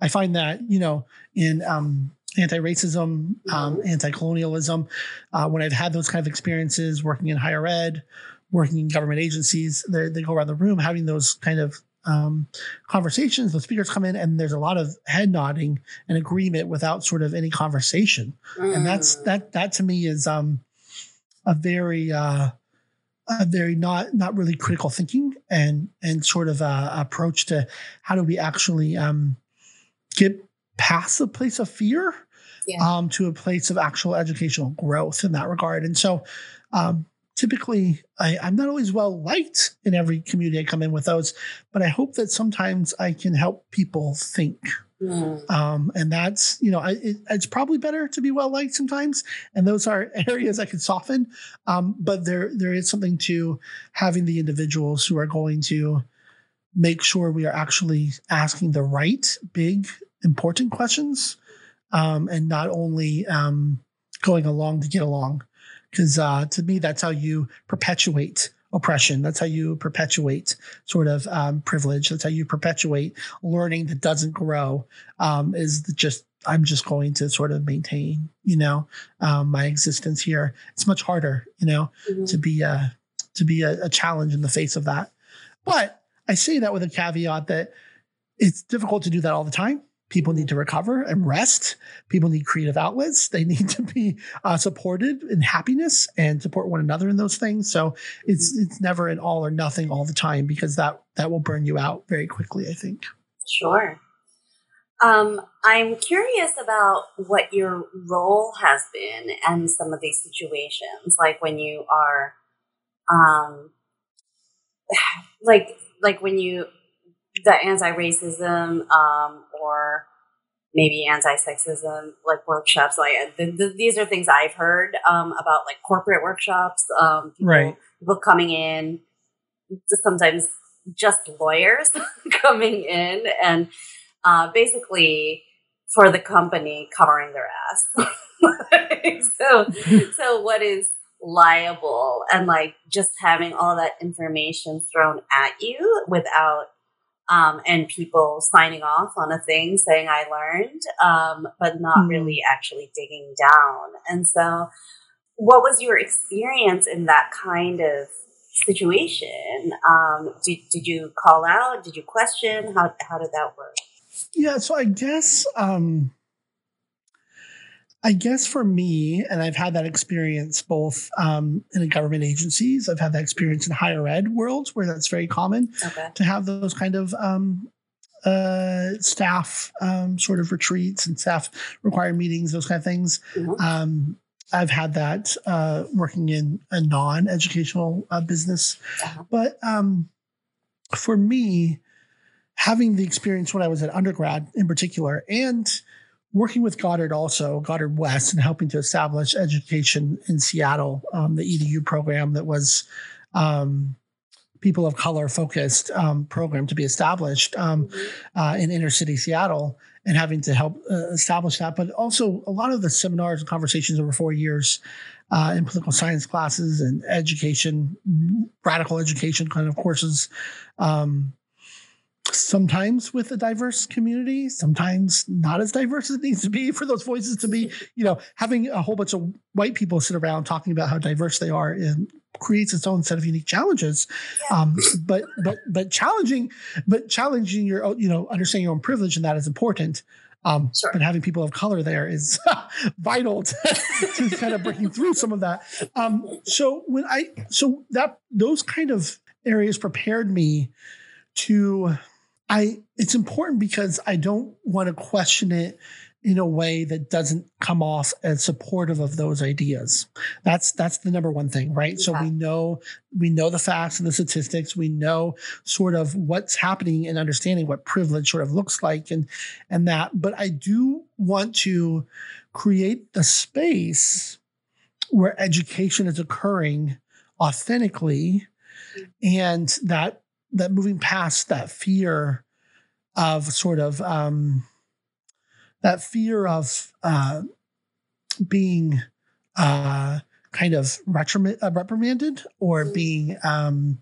I find that you know in um, anti-racism, um, anti-colonialism, uh, when I've had those kind of experiences working in higher ed, working in government agencies, they, they go around the room having those kind of um, conversations. The speakers come in, and there's a lot of head nodding and agreement without sort of any conversation and that's Mm. that that to me is um a very uh a very not not really critical thinking and and sort of a approach to how do we actually um get past the place of fear Yeah. um to a place of actual educational growth in that regard and so um typically I, i'm not always well liked in every community i come in with those but i hope that sometimes i can help people think Mm. um, and that's you know I, it, it's probably better to be well liked sometimes and those are areas i could soften um, but there there is something to having the individuals who are going to make sure we are actually asking the right big important questions um, and not only um, going along to get along because uh, to me that's how you perpetuate oppression that's how you perpetuate sort of um, privilege that's how you perpetuate learning that doesn't grow um, is just I'm just going to sort of maintain, you know, um, my existence here. It's much harder, you know, Mhm. to be a to be a, a challenge in the face of that. But I say that with a caveat that it's difficult to do that all the time. People need to recover and rest. People need creative outlets. They need to be uh, supported in happiness and support one another in those things. So it's it's never an all or nothing all the time because that that will burn you out very quickly. I think. Sure. Um, I'm curious about what your role has been in some of these situations, like when you are, um, like like when you the anti-racism um, or maybe anti-sexism like workshops. Like uh, the, the, these are things I've heard um, about, like corporate workshops. Um, people, Right. people coming in, sometimes just lawyers coming in and uh, basically for the company covering their ass. so, so what is liable and like just having all that information thrown at you without um, and people signing off on a thing saying I learned, um, but not Hmm. really actually digging down. And so, what was your experience in that kind of situation? Um, did, did you call out? Did you question? How, how did that work? Yeah, so I guess um I guess for me, and I've had that experience both um, in government agencies, I've had that experience in higher ed worlds where that's very common Okay. to have those kind of um, uh, staff um, sort of retreats and staff required meetings, those kind of things. Mhm. Um, I've had that uh, working in a non-educational uh, business, Uh-huh. but um, for me, having the experience when I was at undergrad in particular, and working with Goddard also, Goddard West, and helping to establish education in Seattle, um, the EDU program that was um, people of color focused um, program to be established um, uh, in inner city Seattle, and having to help uh, establish that. But also a lot of the seminars and conversations over four years uh, in political science classes and education, radical education kind of courses. Um, sometimes with a diverse community, sometimes not as diverse as it needs to be for those voices to be, you know, having a whole bunch of white people sit around talking about how diverse they are and creates its own set of unique challenges. Um, but but but challenging, but challenging your own, you know, understanding your own privilege and that is important. Um, Sure. But having people of color there is vital to, to kind of breaking through some of that. Um, so when I so that those kind of areas prepared me to I it's important because I don't want to question it in a way that doesn't come off as supportive of those ideas. That's that's the number one thing, right? So we know we know the facts and the statistics, we know sort of what's happening and understanding what privilege sort of looks like and and that, but I do want to create the space where education is occurring authentically mm. and that that moving past that fear of sort of um that fear of uh, being uh, kind of uh, reprimanded or mm-hmm. being um,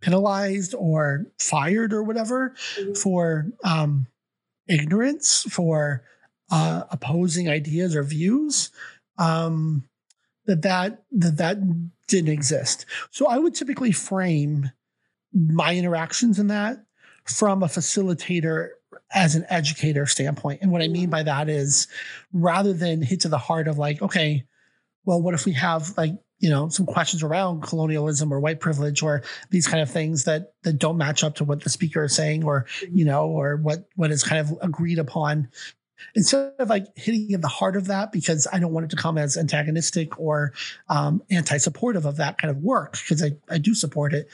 penalized or fired or whatever mm-hmm. for um, ignorance, for uh, opposing ideas or views. Um, that that that that didn't exist. So I would typically frame my interactions in that from a facilitator as an educator standpoint. And what I mean by that is rather than hit to the heart of like, okay, well, what if we have like, you know, some questions around colonialism or white privilege or these kind of things that that don't match up to what the speaker is saying or, you know, or what what is kind of agreed upon instead of like hitting at the heart of that because I don't want it to come as antagonistic or um, anti-supportive of that kind of work because I, I do support it.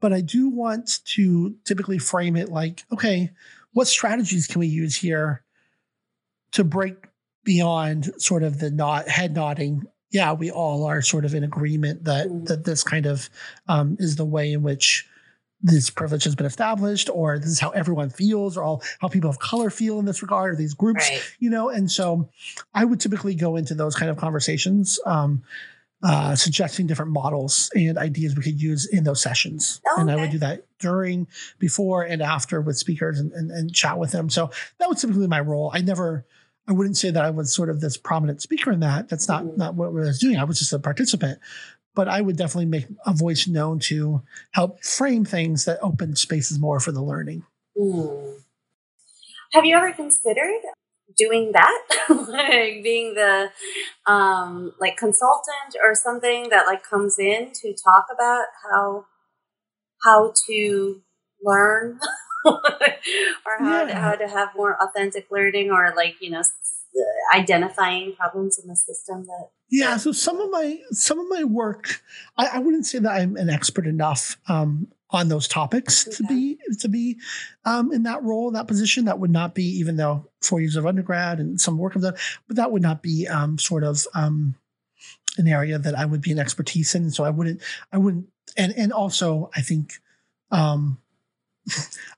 But I do want to typically frame it like, okay, what strategies can we use here to break beyond sort of the nod, head nodding? Yeah, we all are sort of in agreement that mm. that this kind of um, is the way in which this privilege has been established, or this is how everyone feels, or all how people of color feel in this regard, or these groups, right. you know. And so, I would typically go into those kind of conversations. Um, uh, suggesting different models and ideas we could use in those sessions. Oh, and I would do that during, before, and after with speakers and, and, and, chat with them. So that was typically my role. I never, I wouldn't say that I was sort of this prominent speaker in that. That's not, mm. not what I was doing. I was just a participant. But I would definitely make a voice known to help frame things that open spaces more for the learning. Mm. Have you ever considered doing that like being the um like consultant or something that like comes in to talk about how how to learn or how, yeah. to, how to have more authentic learning or like you know identifying problems in the system that yeah so some of my some of my work i, I wouldn't say that i'm an expert enough um, on those topics to be to be um, in that role, that position. That would not be, even though four years of undergrad and some work of that, but that would not be um, sort of um, an area that I would be an expertise in. So I wouldn't, I wouldn't, and and also I think, um,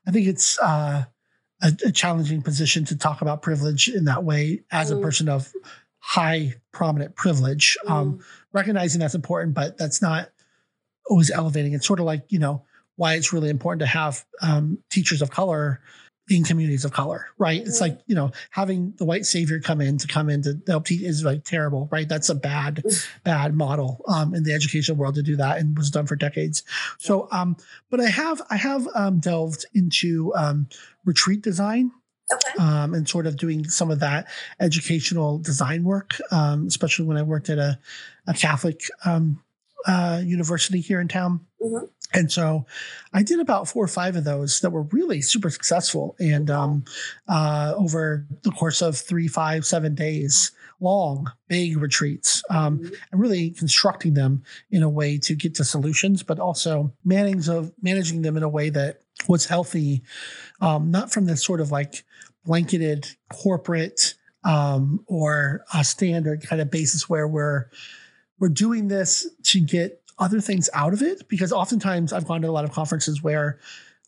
I think it's uh, a, a, challenging position to talk about privilege in that way as mm. a person of high prominent privilege. Um, mm. recognizing that's important, but that's not always elevating. It's sort of like you know why it's really important to have um, teachers of color in communities of color, right? It's like, you know, having the white savior come in to come in to help teach is like terrible, right? That's a bad, bad model um, in the educational world to do that and was done for decades. So, um, but I have, I have um, delved into um, retreat design. Okay. Um, and sort of doing some of that educational design work, um, especially when I worked at a, a Catholic um, uh, university here in town. Mm-hmm. And so I did about four or five of those that were really super successful. And um, uh, over the course of three, five, seven days long, big retreats, um, mm-hmm. and really constructing them in a way to get to solutions, but also managing, of, managing them in a way that was healthy, um, not from this sort of like blanketed corporate um, or a standard kind of basis where we're we're doing this to get other things out of it because oftentimes I've gone to a lot of conferences where,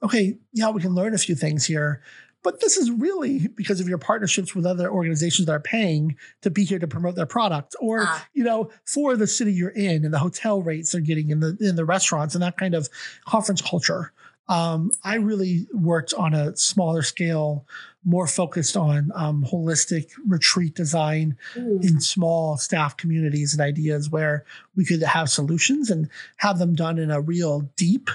okay, yeah, we can learn a few things here, but this is really because of your partnerships with other organizations that are paying to be here to promote their product or ah. you know for the city you're in and the hotel rates they're getting in the in the restaurants and that kind of conference culture um, i really worked on a smaller scale more focused on um, holistic retreat design mm. in small staff communities and ideas where we could have solutions and have them done in a real deep,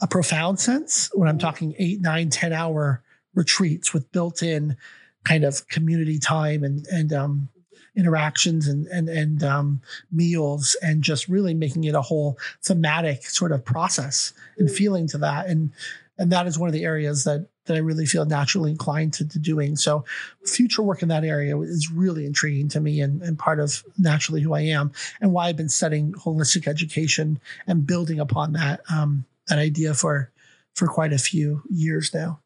a profound sense. When I'm mm. talking eight, nine ten hour retreats with built in kind of community time and, and, um, interactions and and and um, meals and just really making it a whole thematic sort of process and mm. feeling to that and and that is one of the areas that that I really feel naturally inclined to, to doing. So future work in that area is really intriguing to me and, and part of naturally who I am and why I've been studying holistic education and building upon that um, that idea for for quite a few years now.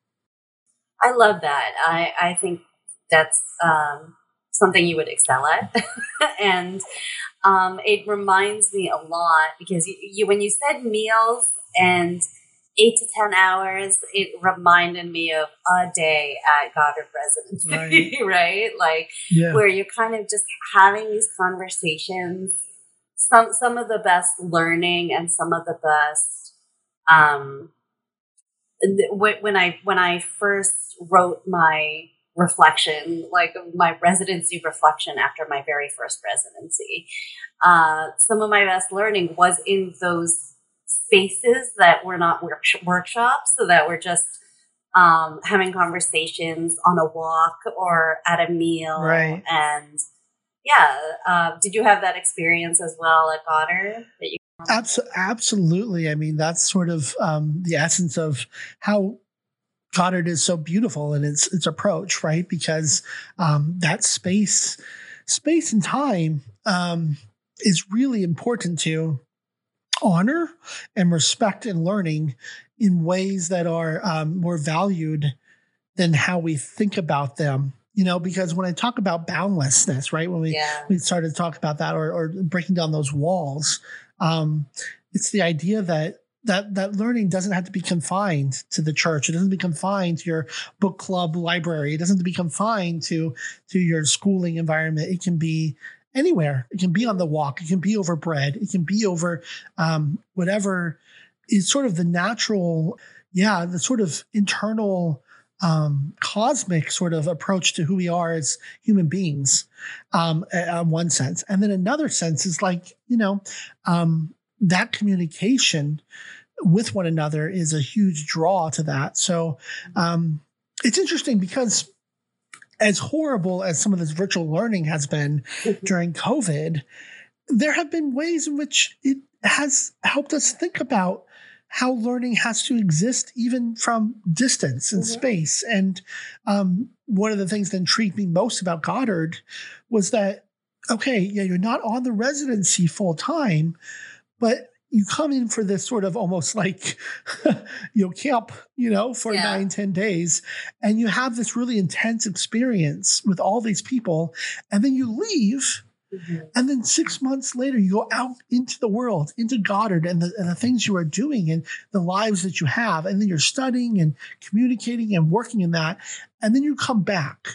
I love that. I, I think that's um, something you would excel at. and um, it reminds me a lot because you, you, when you said meals and eight to 10 hours, it reminded me of a day at Goddard residency, right? right? Like, yeah. where you're kind of just having these conversations. Some, some of the best learning and some of the best, um, when I, when I first wrote my reflection, like my residency reflection after my very first residency, uh, some of my best learning was in those spaces that were not work- workshops, so that we're just um, having conversations on a walk or at a meal. Right. And yeah, uh, did you have that experience as well at Goddard? That you- Abs- absolutely. I mean, that's sort of um, the essence of how Goddard is so beautiful in its its approach, right? Because um, that space, space and time um, is really important to honor and respect and learning in ways that are um, more valued than how we think about them you know because when i talk about boundlessness right when we yeah. we started to talk about that or, or breaking down those walls um, it's the idea that that that learning doesn't have to be confined to the church. It doesn't be confined to your book club library. It doesn't have to be confined to to your schooling environment. It can be anywhere. It can be on the walk. It can be over bread. It can be over um, whatever is sort of the natural, yeah, the sort of internal um, cosmic sort of approach to who we are as human beings, um, on one sense, and then another sense is like you know um, that communication with one another is a huge draw to that. So um, it's interesting because as horrible as some of this virtual learning has been mm-hmm. during COVID, there have been ways in which it has helped us think about how learning has to exist even from distance and mm-hmm. space. And um, one of the things that intrigued me most about Goddard was that, okay, yeah, you're not on the residency full time, but you come in for this sort of almost like you know camp you know for yeah. nine ten days and you have this really intense experience with all these people and then you leave mm-hmm. and then six months later you go out into the world into goddard and the, and the things you are doing and the lives that you have and then you're studying and communicating and working in that and then you come back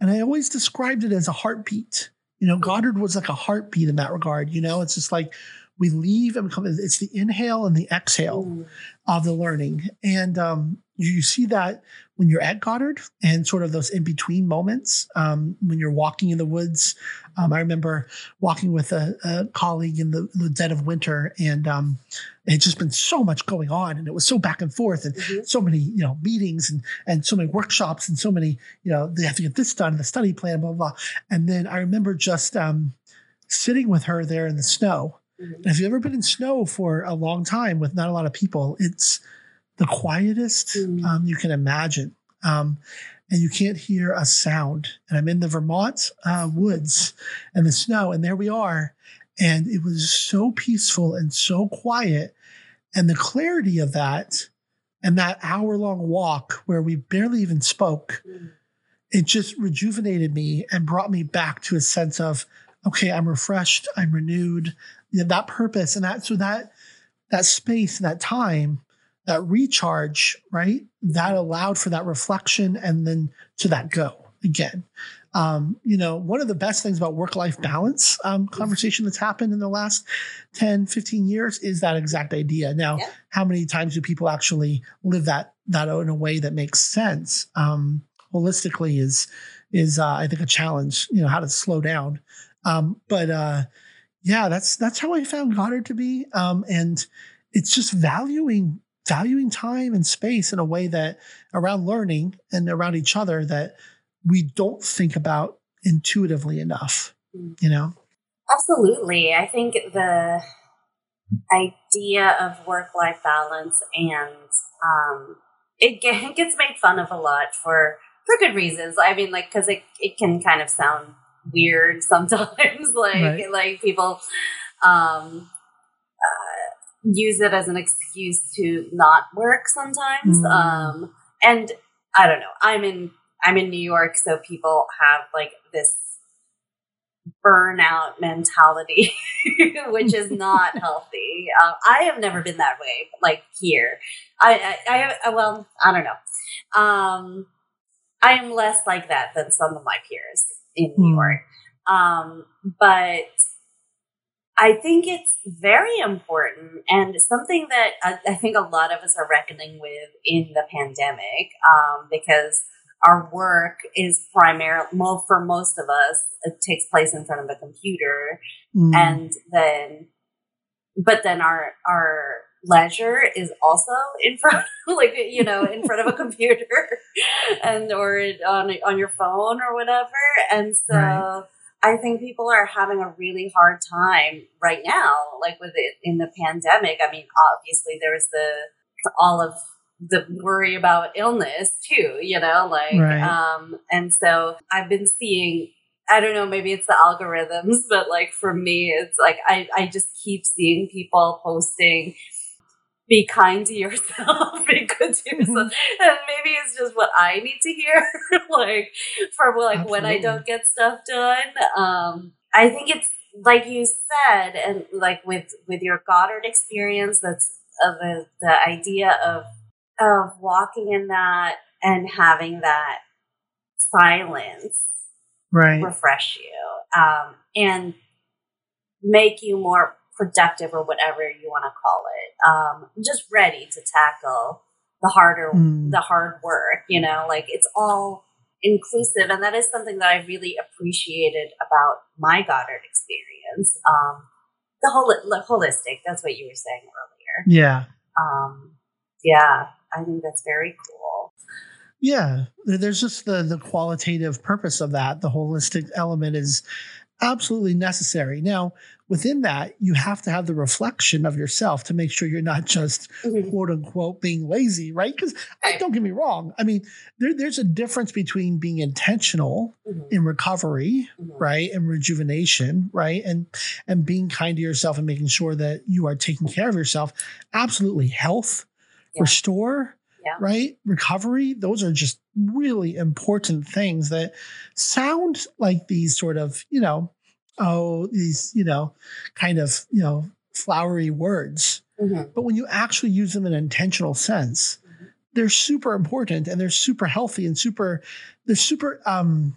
and i always described it as a heartbeat you know goddard was like a heartbeat in that regard you know it's just like we leave and come, it's the inhale and the exhale mm. of the learning. And um, you see that when you're at Goddard and sort of those in between moments um, when you're walking in the woods. Um, I remember walking with a, a colleague in the, the, dead of winter, and um, it had just been so much going on, and it was so back and forth, and mm-hmm. so many you know meetings and and so many workshops, and so many you know they have to get this done, the study plan, blah blah. blah. And then I remember just um, sitting with her there in the snow Mm-hmm. If you've ever been in snow for a long time with not a lot of people, it's the quietest mm-hmm. um, you can imagine. Um, and you can't hear a sound. And I'm in the Vermont uh, woods and the snow, and there we are. And it was so peaceful and so quiet. And the clarity of that and that hour long walk where we barely even spoke, mm-hmm. it just rejuvenated me and brought me back to a sense of, okay, I'm refreshed, I'm renewed, that purpose and that so that that space that time that recharge right? That allowed for that reflection and then to that go again. Um, you know one of the best things about work-life balance um, conversation that's happened in the last 10 15 years is that exact idea. Now yeah. how many times do people actually live that that in a way that makes sense? Um, holistically is is uh, i think a challenge you know how to slow down. Um, but uh, yeah, that's that's how I found Goddard to be. Um, and it's just valuing valuing time and space in a way that around learning and around each other that we don't think about intuitively enough. Mm. You know? Absolutely. I think the idea of work life balance and um, it, it gets made fun of a lot for for good reasons. I mean, like because it it can kind of sound weird sometimes. like right. like people um, uh, use it as an excuse to not work sometimes. Mm. Um, and I don't know. I'm in I'm in New York, so people have like this burnout mentality, which is not healthy. Uh, I have never been that way, like here. I, I, I, well, I don't know. Um, I am less like that than some of my peers in New mm. York. Um, but I think it's very important and something that I, I, think a lot of us are reckoning with in the pandemic um, because our work is primarily, well, for most of us, it takes place in front of a computer. Mm. And then, but then our, our leisure is also in front, like, you know, in front of a computer and, or on, on your phone or whatever. And so, right I think people are having a really hard time right now, like with it in the pandemic. I mean, obviously there's the all of the worry about illness too, you know, like right. um and so I've been seeing I don't know, maybe it's the algorithms, but like for me it's like I I just keep seeing people posting be kind to yourself, be good to yourself. and maybe it's just what I need to hear, like for like Absolutely. when I don't get stuff done. Um, I think it's like you said, and like with with your Goddard experience, that's uh, the the idea of of walking in that and having that silence right refresh you um, and make you more productive or whatever you want to call it. Um, just ready to tackle the harder, mm. the hard work, you know, like it's all inclusive. And that is something that I really appreciated about my Goddard experience. Um, the whole, holistic, that's what you were saying earlier. Yeah. Um, yeah, I think that's very cool. Yeah, there's just the the qualitative purpose of that. The holistic element is absolutely necessary. Now, within that, you have to have the reflection of yourself to make sure you're not just mm-hmm. quote unquote being lazy, right? Because don't get me wrong. I mean, there, there's a difference between being intentional mm-hmm. in recovery, mm-hmm. right, and rejuvenation, right, and and being kind to yourself and making sure that you are taking care of yourself. Absolutely, health, yeah. restore. Yeah. Right? Recovery, those are just really important things that sound like these sort of, you know, oh, these, you know, kind of, you know, flowery words. Mm-hmm. But when you actually use them in an intentional sense, mm-hmm. they're super important and they're super healthy and super, they're super um,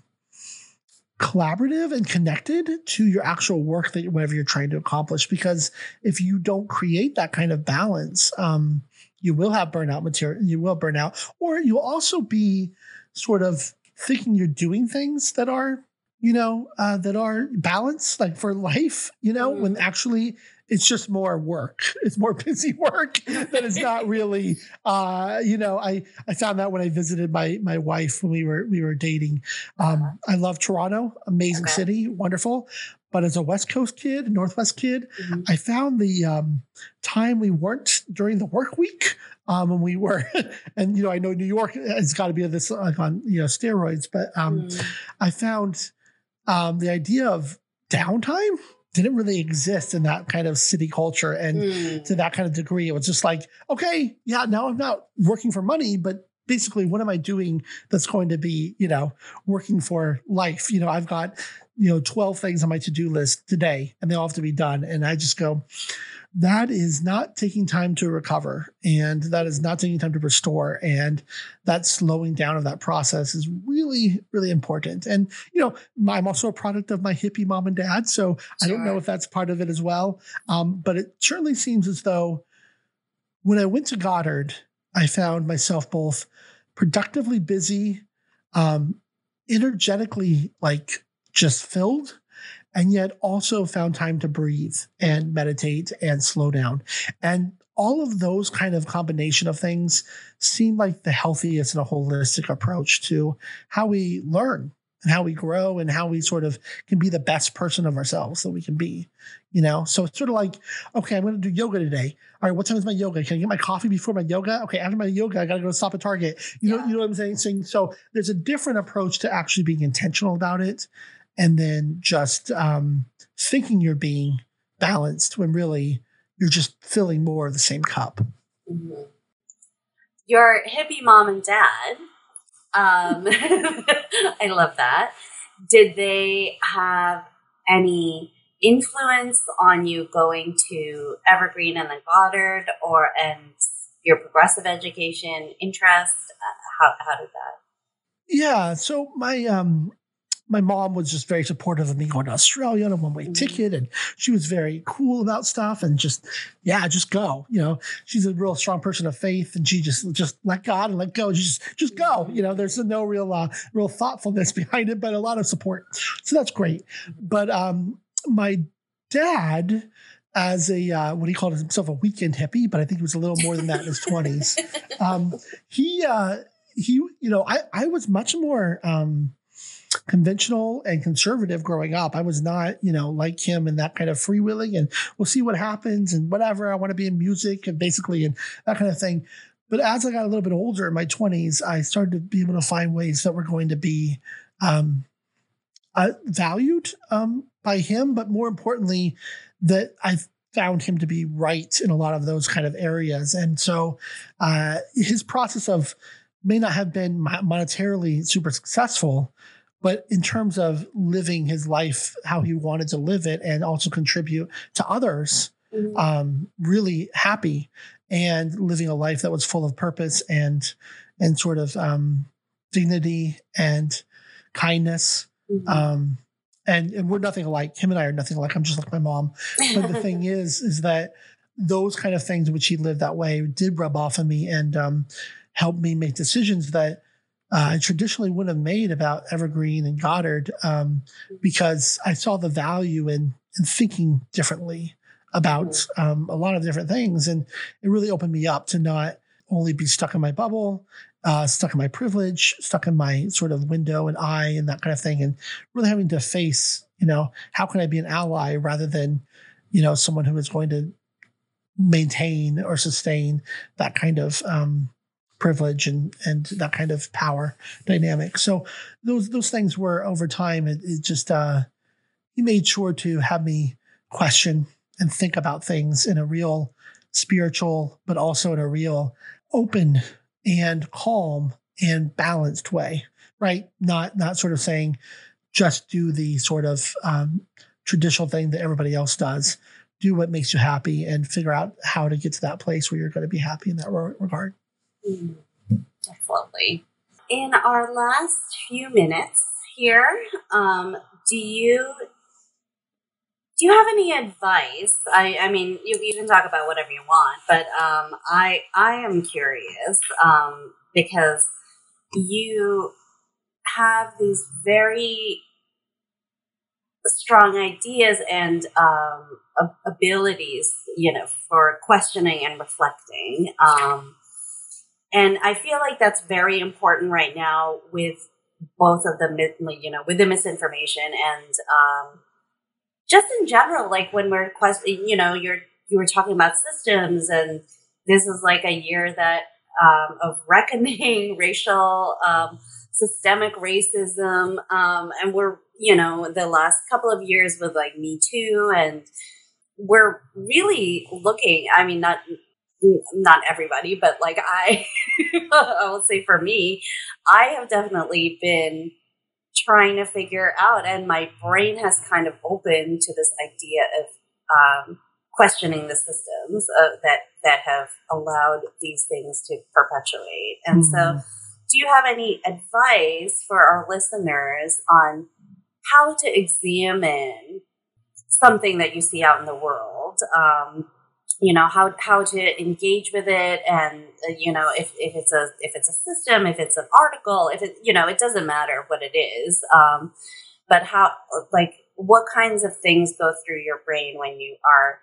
collaborative and connected to your actual work that whatever you're trying to accomplish. Because if you don't create that kind of balance, um, you will have burnout material, you will burn out, or you'll also be sort of thinking you're doing things that are you know, uh, that are balanced, like for life, you know, mm-hmm. when actually it's just more work. It's more busy work that is not really, uh, you know, I, I found that when I visited my, my wife when we were, we were dating. Um, uh-huh. I love Toronto, amazing okay. city, wonderful. But as a West Coast kid, Northwest kid, mm-hmm. I found the um, time we weren't during the work week um, when we were, and you know, I know New York has got to be this like on you know steroids, but um, mm. I found um, the idea of downtime didn't really exist in that kind of city culture and mm. to that kind of degree. It was just like, okay, yeah, now I'm not working for money, but basically, what am I doing that's going to be, you know, working for life? You know, I've got, you know, 12 things on my to do list today and they all have to be done. And I just go, that is not taking time to recover and that is not taking time to restore and that slowing down of that process is really really important and you know i'm also a product of my hippie mom and dad so i don't know if that's part of it as well um, but it certainly seems as though when i went to goddard i found myself both productively busy um, energetically like just filled and yet also found time to breathe and meditate and slow down. And all of those kind of combination of things seem like the healthiest and a holistic approach to how we learn and how we grow and how we sort of can be the best person of ourselves that we can be you know? So it's sort of like okay i'm going to do yoga today. All right what time is my yoga? Can i get my coffee before my yoga? Okay after my yoga i got to go stop at target. You know you know what i'm saying? So, so there's a different approach to actually being intentional about it and then just um, thinking you're being balanced when really you're just filling more of the same cup. Mm-hmm. Your hippie mom and dad, um, I love that. Did they have any influence on you going to Evergreen and then Goddard or and your progressive education interest? Uh, how, how did that? Yeah. So my um my mom was just very supportive of me going to Australia on a one way mm-hmm. ticket. And she was very cool about stuff and just, yeah, just go. You know, she's a real strong person of faith and she just, just let God and let go. Just, just go. You know, there's no real, uh, real thoughtfulness behind it, but a lot of support. So that's great. But, um, my dad, as a uh, what he called himself a weekend hippie, but I think he was a little more than that in his twenties. Um, he uh, he, you know, I I was much more um, conventional and conservative growing up. I was not, you know, like him and that kind of freewheeling and we'll see what happens and whatever. I want to be in music and basically and that kind of thing. But as I got a little bit older in my 20s, I started to be able to find ways that were going to be um, uh, valued um, by him, but more importantly, that I found him to be right in a lot of those kind of areas. And so uh, his process of may not have been monetarily super successful, but in terms of living his life how he wanted to live it and also contribute to others mm-hmm. um, really happy and living a life that was full of purpose and and sort of um, dignity and kindness mm-hmm. um, and, and we're nothing alike him and i are nothing alike i'm just like my mom but the thing is is that those kind of things which he lived that way did rub off on me and um, helped me make decisions that I traditionally wouldn't have made about Evergreen and Goddard um, because I saw the value in, in thinking differently about mm-hmm. um, a lot of different things. And it really opened me up to not only be stuck in my bubble, uh, stuck in my privilege, stuck in my sort of window and eye and that kind of thing, and really having to face, you know, how can I be an ally rather than, you know, someone who is going to maintain or sustain that kind of um, privilege and and that kind of power dynamic. So those those things were over time. It, it just uh, he made sure to have me question and think about things in a real spiritual, but also in a real open and calm and balanced way. Right? Not not sort of saying just do the sort of um, traditional thing that everybody else does. Do what makes you happy and figure out how to get to that place where you're going to be happy in that regard. Lovely. In our last few minutes here, um, do you do you have any advice? I, I mean, you, you can talk about whatever you want, but um, I I am curious um, because you have these very strong ideas and um, abilities, you know, for questioning and reflecting. Um, and I feel like that's very important right now with both of the, you know, with the misinformation and um, just in general, like when we're questioning, you know, you're, you were talking about systems and this is like a year that um, of reckoning racial, um, systemic racism. Um, and we're, you know, the last couple of years with like Me Too and we're really looking, I mean, not not everybody, but like I, I will say for me, I have definitely been trying to figure out, and my brain has kind of opened to this idea of um, questioning the systems uh, that that have allowed these things to perpetuate. And mm. so, do you have any advice for our listeners on how to examine something that you see out in the world? Um, you know how how to engage with it. And uh, you know if, if it's a if it's a system if it's an article if it you know it doesn't matter what it is. Um, but how like what kinds of things go through your brain when you are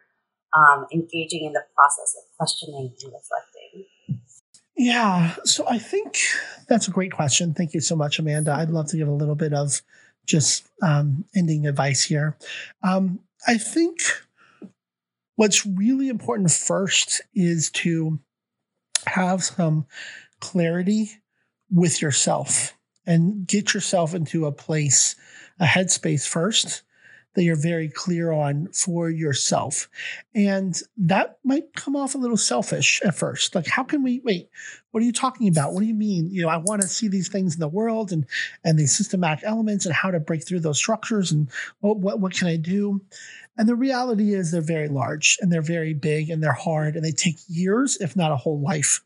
um, engaging in the process of questioning and reflecting? Yeah. So i think that's a great question. Thank you so much amanda. I'd love to give a little bit of just um, ending advice here. Um, i think What's really important first is to have some clarity with yourself and get yourself into a place, a headspace first that you're very clear on for yourself. And that might come off a little selfish at first. Like, how can we wait? What are you talking about? What do you mean? You know, I want to see these things in the world and and these systematic elements and how to break through those structures and what what, what can I do? And the reality is they're very large and they're very big and they're hard and they take years, if not a whole life,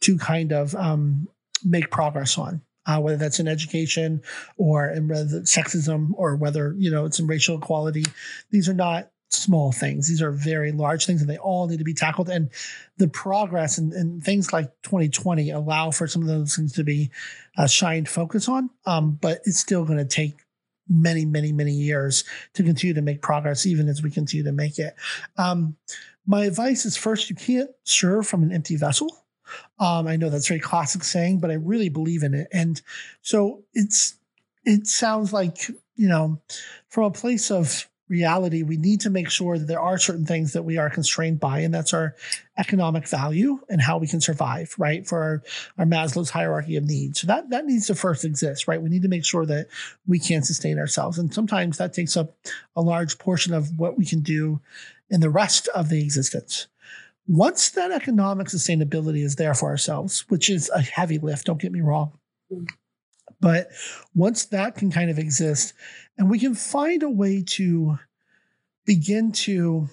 to kind of um, make progress on. Uh, whether that's in education or in sexism or whether you know it's in racial equality, these are not small things. These are very large things, and they all need to be tackled. And the progress and, and things like 2020 allow for some of those things to be uh, shined focus on. Um, but it's still going to take many, many, many years to continue to make progress, even as we continue to make it. Um, my advice is first, you can't serve from an empty vessel. Um, I know that's a very classic saying, but I really believe in it. And so it's it sounds like, you know, from a place of reality, we need to make sure that there are certain things that we are constrained by, and that's our economic value and how we can survive, right? For our, our Maslow's hierarchy of needs. So that, that needs to first exist, right? We need to make sure that we can sustain ourselves. And sometimes that takes up a large portion of what we can do in the rest of the existence. Once that economic sustainability is there for ourselves, which is a heavy lift, don't get me wrong. But once that can kind of exist, and we can find a way to begin to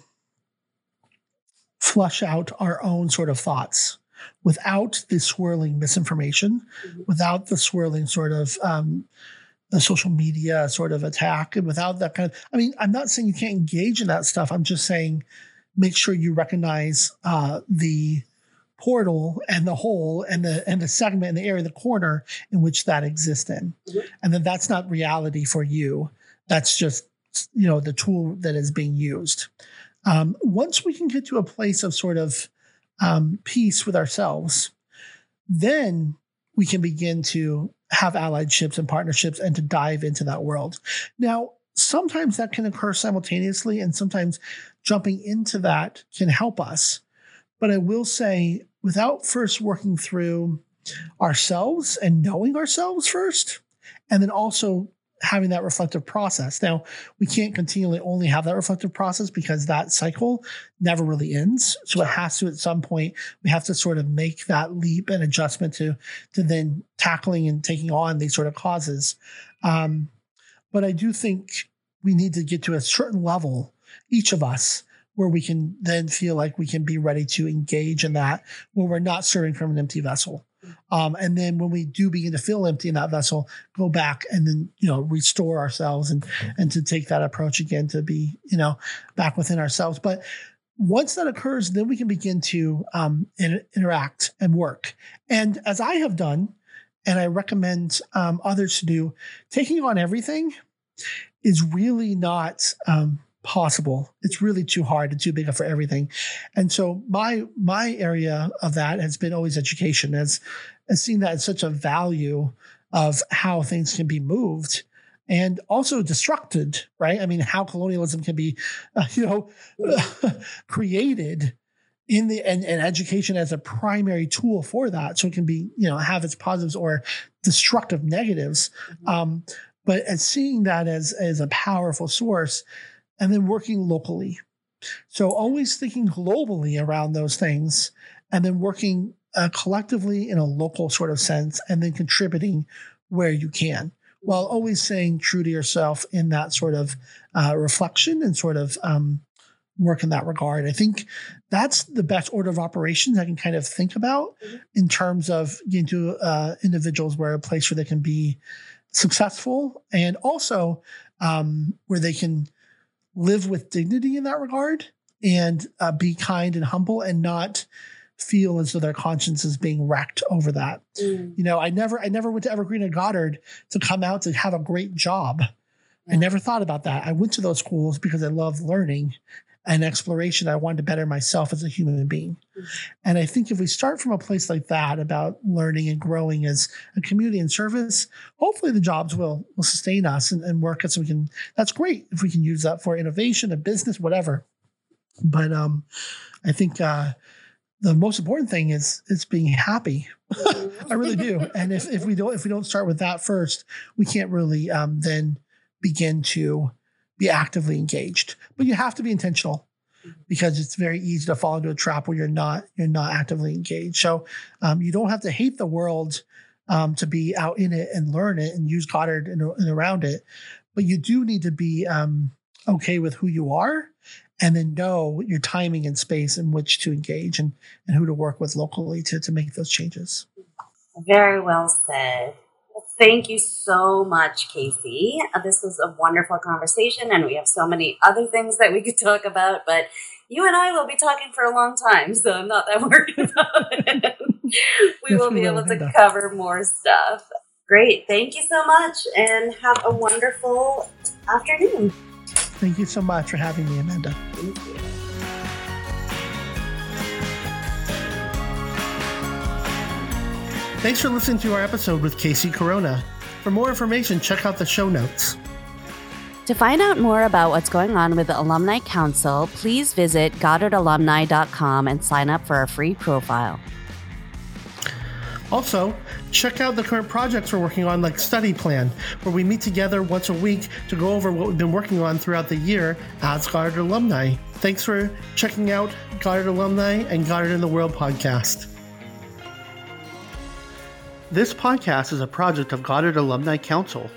flush out our own sort of thoughts without the swirling misinformation, mm-hmm. without the swirling sort of um, the social media sort of attack, and without that kind of. I mean, I'm not saying you can't engage in that stuff. I'm just saying make sure you recognize uh, the portal and the hole and the and the segment and the area, of the corner in which that exists in, mm-hmm. and then that's not reality for you. That's just you know the tool that is being used. Um, once we can get to a place of sort of um, peace with ourselves, then we can begin to have allied ships and partnerships and to dive into that world. Now, sometimes that can occur simultaneously, and sometimes jumping into that can help us. But I will say, without first working through ourselves and knowing ourselves first, and then also having that reflective process. Now, we can't continually only have that reflective process because that cycle never really ends. So it has to at some point we have to sort of make that leap and adjustment to to then tackling and taking on these sort of causes. Um, but I do think we need to get to a certain level, each of us, where we can then feel like we can be ready to engage in that when we're not serving from an empty vessel. Um, and then when we do begin to feel empty in that vessel, go back and then you know restore ourselves and and to take that approach again to be you know back within ourselves. But once that occurs, then we can begin to um, in, interact and work. And as I have done, and I recommend um, others to do, taking on everything is really not um, possible. It's really too hard and too big for everything. And so my my area of that has been always education as as seeing that as such a value of how things can be moved and also destructed, right? I mean, how colonialism can be, uh, you know, created in the and, and, education as a primary tool for that, so it can be, you know, have its positives or destructive negatives. Mm-hmm. Um, but as seeing that as as a powerful source and then working locally. So always thinking globally around those things and then working uh, collectively in a local sort of sense and then contributing where you can while always saying true to yourself in that sort of uh, reflection and sort of um, work in that regard. I think that's the best order of operations I can kind of think about mm-hmm. in terms of getting to uh, individuals where a place where they can be successful and also um, where they can live with dignity in that regard and uh, be kind and humble and not feel as though their conscience is being wrecked over that. Mm. You know, I never I never went to Evergreen and Goddard to come out to have a great job. I never thought about that. I went to those schools because I love learning and exploration. I wanted to better myself as a human being. And I think if we start from a place like that about learning and growing as a community and service, hopefully the jobs will, will sustain us and, and work us. So we can, that's great if we can use that for innovation and business, whatever. But um, I think uh, the most important thing is is being happy. I really do. And if, if we don't if we don't start with that first, we can't really um, then begin to be actively engaged. But you have to be intentional because it's very easy to fall into a trap where you're not you're not actively engaged. So um, you don't have to hate the world um, to be out in it and learn it and use Goddard and, and around it, but you do need to be um, okay with who you are and then know your timing and space in which to engage and, and who to work with locally to, to make those changes. Very well said. Thank you so much, Casey. Uh, this was a wonderful conversation, and we have so many other things that we could talk about, but you and I will be talking for a long time, so I'm not that worried about it. we will be able to cover more stuff. Great. Thank you so much, and have a wonderful afternoon. Thank you so much for having me, Amanda. Thank you. Thanks for listening to our episode with Casey Corona. For more information, check out the show notes. To find out more about what's going on with the Alumni Council, please visit goddardalumni.com and sign up for a free profile. Also, check out the current projects we're working on, like Study Plan, where we meet together once a week to go over what we've been working on throughout the year as Goddard alumni. Thanks for checking out Goddard Alumni and Goddard in the World podcast. This podcast is a project of Goddard Alumni Council.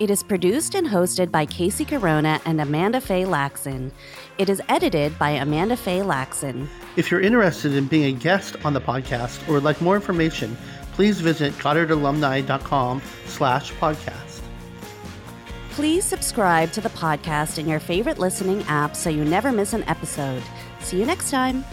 It is produced and hosted by Casey Corona and Amanda Faye Laxon. It is edited by Amanda Faye Laxon. If you're interested in being a guest on the podcast or would like more information, please visit goddardalumni.com slash podcast. Please subscribe to the podcast in your favorite listening app so you never miss an episode. See you next time.